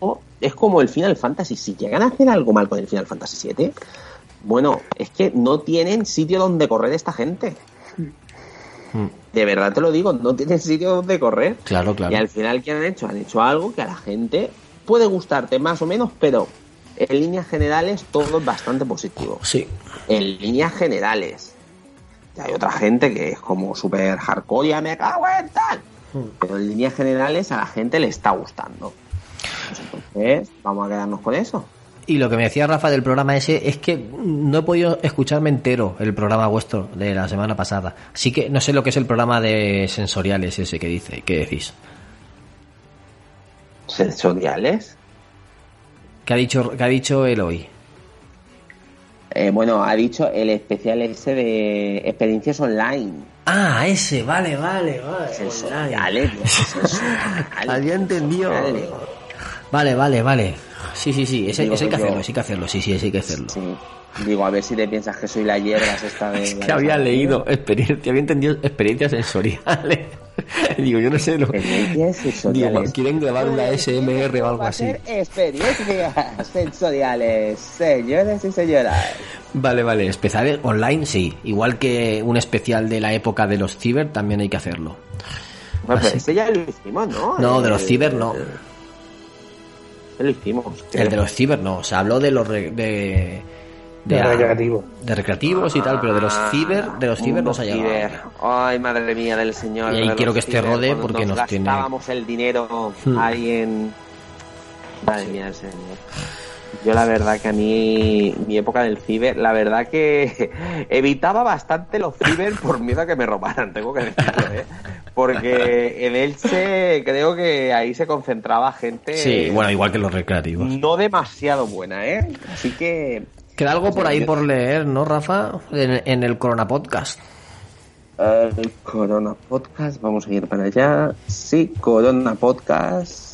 oh, es como el Final Fantasy. Si llegan a hacer algo mal con el Final Fantasy VII, bueno, es que no tienen sitio donde correr esta gente. De verdad te lo digo, no tienen sitio donde correr. Claro, claro. Y al final, ¿qué han hecho? Han hecho algo que a la gente puede gustarte más o menos, pero en líneas generales todo es bastante positivo. Sí. En líneas generales. Y hay otra gente que es como súper hardcore, ya me cago en tal. Pero en líneas generales a la gente le está gustando. Pues entonces, vamos a quedarnos con eso. Y lo que me decía Rafa del programa ese es que no he podido escucharme entero el programa vuestro de la semana pasada. Así que no sé lo que es el programa de sensoriales ese que dice, ¿qué decís? ¿Sensoriales? ¿Qué ha dicho, qué ha dicho él hoy? Eh, bueno, ha dicho el especial ese de experiencias online. Ah, ese, vale, vale, vale. Sensoriales. <laughs> Había entendido. Vale, vale, vale. Sí, sí, sí, ese, ese hay que que yo- hacerlo, sí hay que hacerlo, sí, sí, ese hay que hacerlo. Digo, a ver si te piensas que soy la hierbas <laughs> esta de... que había leído experiencia, había entendido experiencias sensoriales. <laughs> Digo, yo no sé lo <laughs> sensoriales. Digo, quieren grabar una SMR o algo así. Experiencias sensoriales, señores y señoras. Vale, vale, especiales online sí, igual que un especial de la época de los ciber también hay que hacerlo. Bueno, pero ese ya lo hicimos, ¿no? No, de los El- ciber no. Hicimos. El de los ciber no, se habló de los re- de De recreativos. de recreativos y tal, pero de los ciber, de los ciber no Los se ha llegado. Ay, madre mía del señor. Y ahí quiero que este ciber, rode porque nos tiene- gastábamos el dinero Hmm. ahí en... Madre mía del señor. Yo la verdad que a mí, mi época del ciber, la verdad que <laughs> evitaba bastante los ciber por miedo a que me robaran, tengo que decirlo, ¿eh? Porque en Elche creo que ahí se concentraba gente Sí, bueno, igual que los recreativos. no demasiado buena, ¿eh? Así que... Queda algo por ahí por leer, ¿no, Rafa? En, en el Corona Podcast. El Corona Podcast, vamos a ir para allá. Sí, Corona Podcast.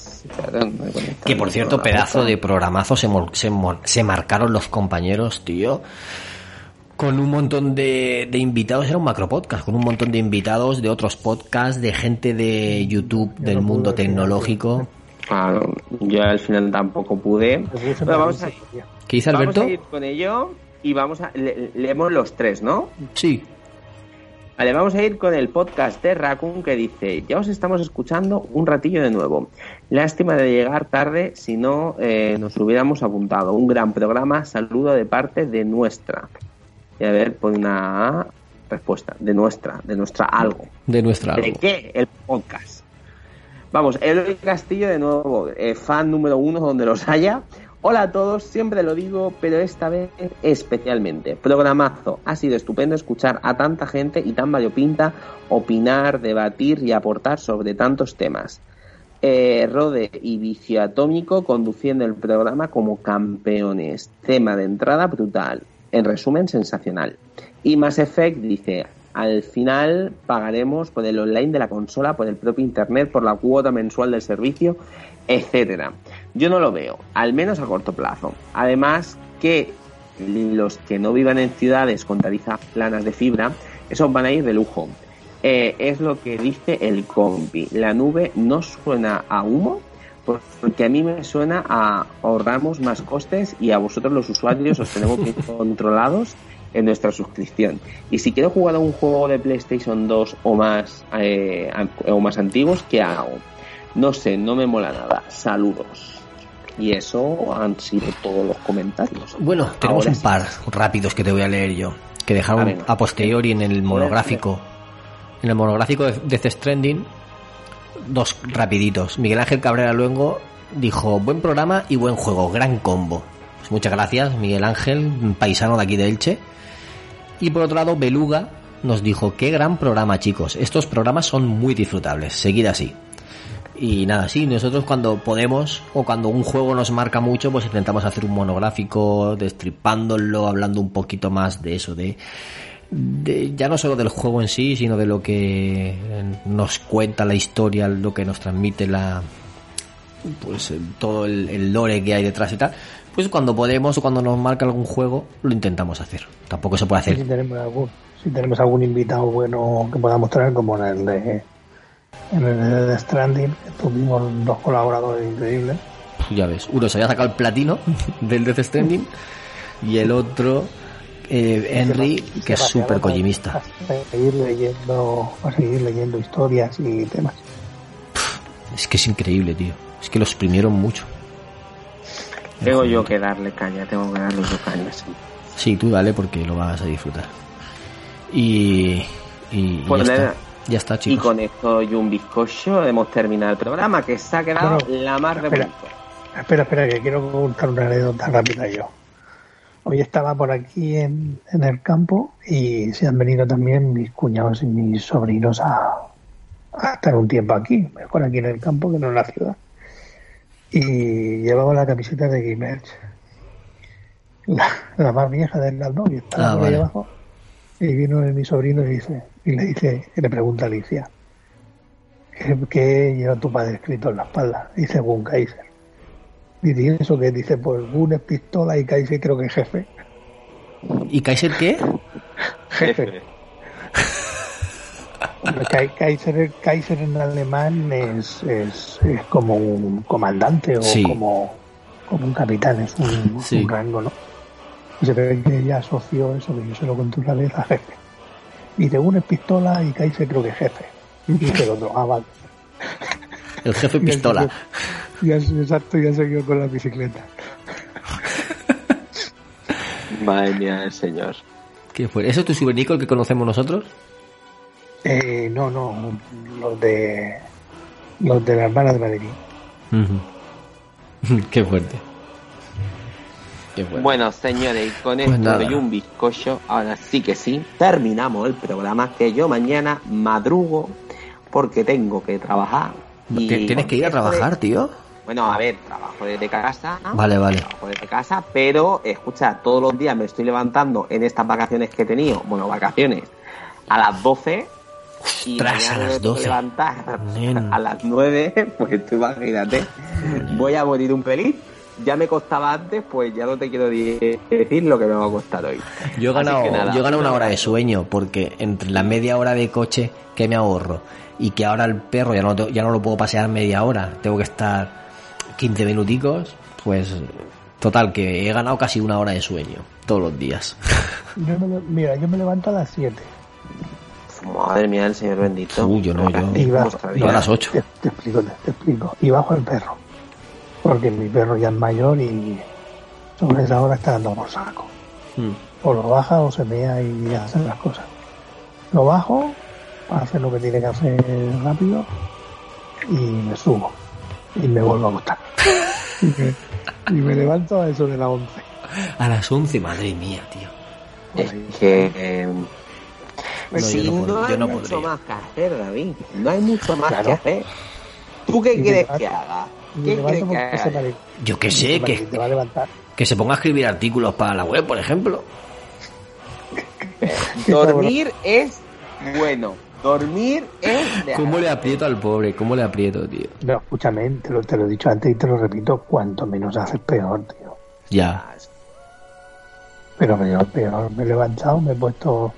Que por cierto, pedazo de programazo se, se, marcaron los compañeros, tío. Con un montón de, de invitados, era un macro podcast, con un montón de invitados de otros podcasts, de gente de YouTube, del mundo tecnológico. Claro, yo al final tampoco pude. Bueno, vamos a, ¿Qué dice vamos Alberto? a ir con ello y vamos a... le- leemos los tres, ¿no? Sí. Vale, vamos a ir con el podcast de Raccoon que dice, ya os estamos escuchando un ratillo de nuevo. Lástima de llegar tarde, si no eh, nos hubiéramos apuntado. Un gran programa, saludo de parte de nuestra. Y a ver, pon una respuesta, de nuestra, de nuestra algo. De nuestra ¿De algo. qué? El podcast. Vamos, Eloy Castillo de nuevo, eh, fan número uno donde los haya. Hola a todos, siempre lo digo, pero esta vez especialmente. Programazo, ha sido estupendo escuchar a tanta gente y tan variopinta opinar, debatir y aportar sobre tantos temas. Rode y Vicio Atómico conduciendo el programa como campeones. Tema de entrada brutal. En resumen, sensacional. Y Mass Effect dice, al final pagaremos por el online de la consola, por el propio internet, por la cuota mensual del servicio, etcétera. Yo no lo veo, al menos a corto plazo. Además que los que no vivan en ciudades con tarifas planas de fibra, esos van a ir de lujo. Eh, es lo que dice el compi. La nube no suena a humo, porque a mí me suena a ahorramos más costes y a vosotros los usuarios os tenemos bien <laughs> controlados en nuestra suscripción. Y si quiero jugar a un juego de PlayStation 2 o más, eh, o más antiguos, ¿qué hago? No sé, no me mola nada. Saludos. Y eso han sido todos los comentarios. Bueno, tenemos Ahora un sí. par rápidos que te voy a leer yo. Que dejaron Ah, a posteriori en el monográfico. En el monográfico de Death Stranding. Dos rapiditos. Miguel Ángel Cabrera Luengo dijo, buen programa y buen juego, gran combo. Pues muchas gracias, Miguel Ángel, paisano de aquí de Elche. Y por otro lado, Beluga nos dijo, qué gran programa chicos. Estos programas son muy disfrutables. Seguid así. Y nada, sí, nosotros cuando podemos o cuando un juego nos marca mucho, pues intentamos hacer un monográfico, destripándolo, hablando un poquito más de eso, de, de ya no solo del juego en sí, sino de lo que nos cuenta la historia, lo que nos transmite la pues eh, todo el, el lore que hay detrás y tal. Pues cuando podemos o cuando nos marca algún juego, lo intentamos hacer. Tampoco se puede Si hacer. tenemos algún, si tenemos algún invitado bueno que podamos traer, como en el de, en el de Stranding, tuvimos dos colaboradores increíbles. Ya ves, uno se había sacado el platino del Death Stranding y el otro, eh, Henry, que es súper kojimista. A seguir leyendo, a seguir leyendo historias y temas. Es que es increíble, tío. Es que lo exprimieron mucho. Tengo yo que darle caña, tengo que darle yo caña, sí. Sí, tú dale porque lo vas a disfrutar. Y, y, Pues ya, nada. está. ya está, Y chicos. con esto y un bizcocho hemos terminado el programa que se ha quedado Bueno, la más espera. Espera, espera, que quiero contar una anécdota rápida yo. Hoy estaba por aquí en, en el campo y se han venido también mis cuñados y mis sobrinos a, a estar un tiempo aquí, mejor aquí en el campo que no en la ciudad. Y llevaba la camiseta de Gimerch. La, la más vieja del Laldón y estaba Ah, por ahí vale. abajo. Y vino mi sobrino y dice, y le dice, y le pregunta a Alicia, ¿qué, qué lleva tu padre escrito en la espalda? Dice Gun Kaiser. Dice, ¿y eso que dice? Pues Gun es pistola y Kaiser creo que es jefe. ¿Y Kaiser qué? Jefe. <laughs> Kaiser, Kaiser en alemán es, es, es como un comandante o Sí. como, como un capitán, es un, Sí. un rango, ¿no? Y se ve que ella asoció eso, que yo se lo conté una vez a jefe. Dice, Gun es pistola y Kaiser creo que es jefe. Y dice el otro, ah, vale. El jefe pistola. Ya, exacto, ya siguió con la bicicleta. Madre mía del señor. ¿Qué fue? ¿Eso es tu subernico el que conocemos nosotros? Eh, no, no, los de los de la hermana de Madrid. <laughs> Qué fuerte. Qué fuerte. Bueno, señores, y con Pues esto nada. y un bizcocho, ahora sí que sí, terminamos el programa que yo mañana madrugo porque tengo que trabajar. Y Tienes que ir a de- trabajar, tío. Bueno, a ver, trabajo desde casa. ¿no? Vale, vale. Trabajo desde casa, pero escucha, todos los días me estoy levantando en estas vacaciones que he tenido, bueno, vacaciones, a las 12. Y Ostras, mañana a las tengo que 12. levantar Nen. a las 9, <laughs> pues tú imagínate. Voy a morir un pelín. Ya me costaba antes, pues ya no te quiero decir lo que me va a costar hoy. Yo he ganado, nada, yo he ganado un una hora de sueño porque entre la media hora de coche que me ahorro y que ahora el perro ya no, ya no lo puedo pasear media hora, tengo que estar 15 minuticos, pues total que he ganado casi una hora de sueño todos los días. Yo me, le- mira, yo me levanto a las 7 Madre mía del señor bendito. Uy, yo no, yo- y bajo, Yo a las 8. Te, te explico, te, te explico. Y bajo el perro. Porque mi perro ya es mayor y sobre esa hora está dando por saco. O lo baja o se mea y hace las cosas. Lo bajo, hace lo que tiene que hacer rápido y me subo. y me vuelvo a acostar. <laughs> y, me, y me levanto a eso de las 11. A las 11, madre mía, tío. Es que. eh, No, si yo no hay yo no mucho podría. más que hacer, David. No hay mucho más Claro. que hacer. ¿Tú qué quieres que haga? ¿Qué quieres que haga? Yo qué sé, que, te va a levantar. que se ponga a escribir artículos para la web, por ejemplo. <laughs> Dormir es bueno. Dormir es de ¿Cómo le aprieto al pobre? ¿Cómo le aprieto, tío? No, escúchame, te lo, te lo he dicho antes y te lo repito, cuanto menos haces peor, tío. Ya. Pero peor, peor. Me he levantado, me he puesto...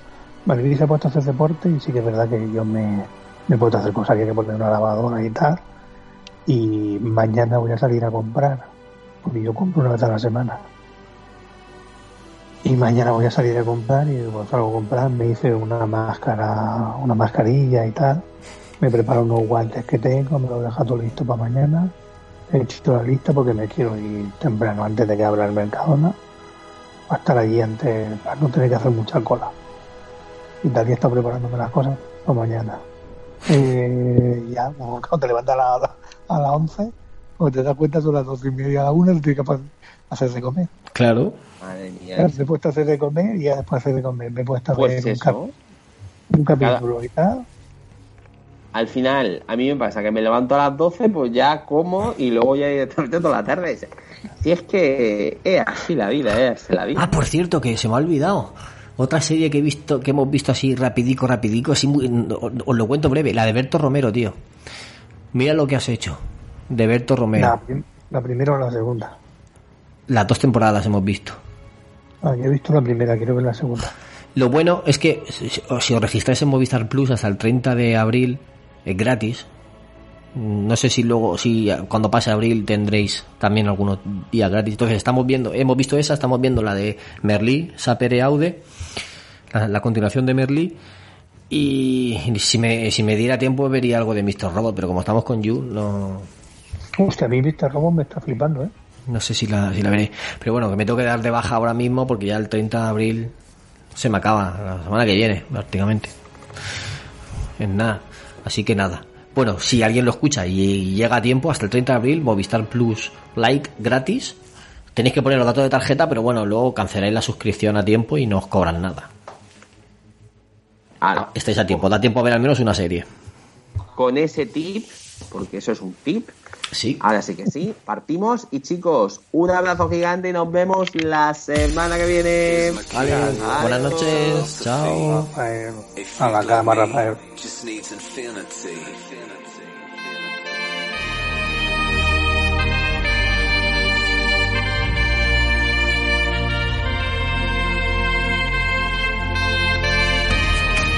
Malvin se ha puesto a hacer deporte y sí que es verdad que yo me, me he puesto a hacer cosas que hay que poner una lavadora y tal. Y mañana voy a salir a comprar, porque yo compro una vez a la semana. Y mañana voy a salir a comprar y cuando salgo a comprar me hice una máscara, una mascarilla y tal. Me preparo unos guantes que tengo, me lo dejo todo listo para mañana. He hecho la lista porque me quiero ir temprano antes de que abra el Mercadona. Para estar allí antes, para no tener que hacer mucha cola. Y Dalia está preparándome las cosas para mañana. Eh, ya, cuando te levantas a, la- a las 11, cuando te das cuenta son las 12 y media a la 1, tienes que pa- hacer de comer. Claro. Madre mía. Claro, me he puesto a hacer de comer y ya después de hacer de comer me he puesto a Pues ver un, cap- eso. un capítulo y tal. Al final, a mí me pasa que me levanto a las 12, pues ya como y luego ya directamente toda la tarde. Si es que es así la vida, es así la vida. Ah, por cierto, que se me ha olvidado. Otra serie que he visto, que hemos visto así rapidico, rapidico, así muy, os lo cuento breve, la de Berto Romero, tío. Mira lo que has hecho. De Berto Romero. La, prim- la primera o la segunda. Las dos temporadas hemos visto. Ah, yo he visto la primera, quiero ver la segunda. Lo bueno es que si os registráis en Movistar Plus hasta el 30 de abril, es gratis. No sé si luego, si cuando pase abril tendréis también algunos días gratis. Entonces estamos viendo, hemos visto esa, estamos viendo la de Merlí, Sapere Aude, la, la continuación de Merlí. Y si me, si me diera tiempo vería algo de Mr. Robot, pero como estamos con You, no, Hostia, a mí Mr. Robot me está flipando, ¿eh? No sé si la, si la veré. Pero bueno, que me tengo que dar de baja ahora mismo porque ya el 30 de abril se me acaba, la semana que viene, prácticamente. En nada. Así que nada. Bueno, si alguien lo escucha y llega a tiempo, hasta el 30 de abril, Movistar Plus Like gratis. Tenéis que poner los datos de tarjeta, pero bueno, luego canceláis la suscripción a tiempo y no os cobran nada. Ahora, Estáis a tiempo, da tiempo a ver al menos una serie. con ese tip, porque eso es un tip, Sí. ahora sí que sí, partimos. Y chicos, un abrazo gigante y nos vemos la semana que viene. Vale, Adiós. buenas noches, chao. Rafael, a la cama, Rafael.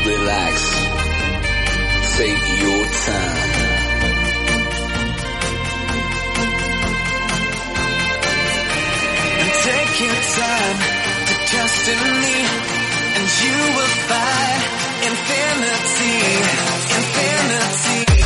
Relax. Take your time. Take your time to trust in me, and you will find infinity, infinity.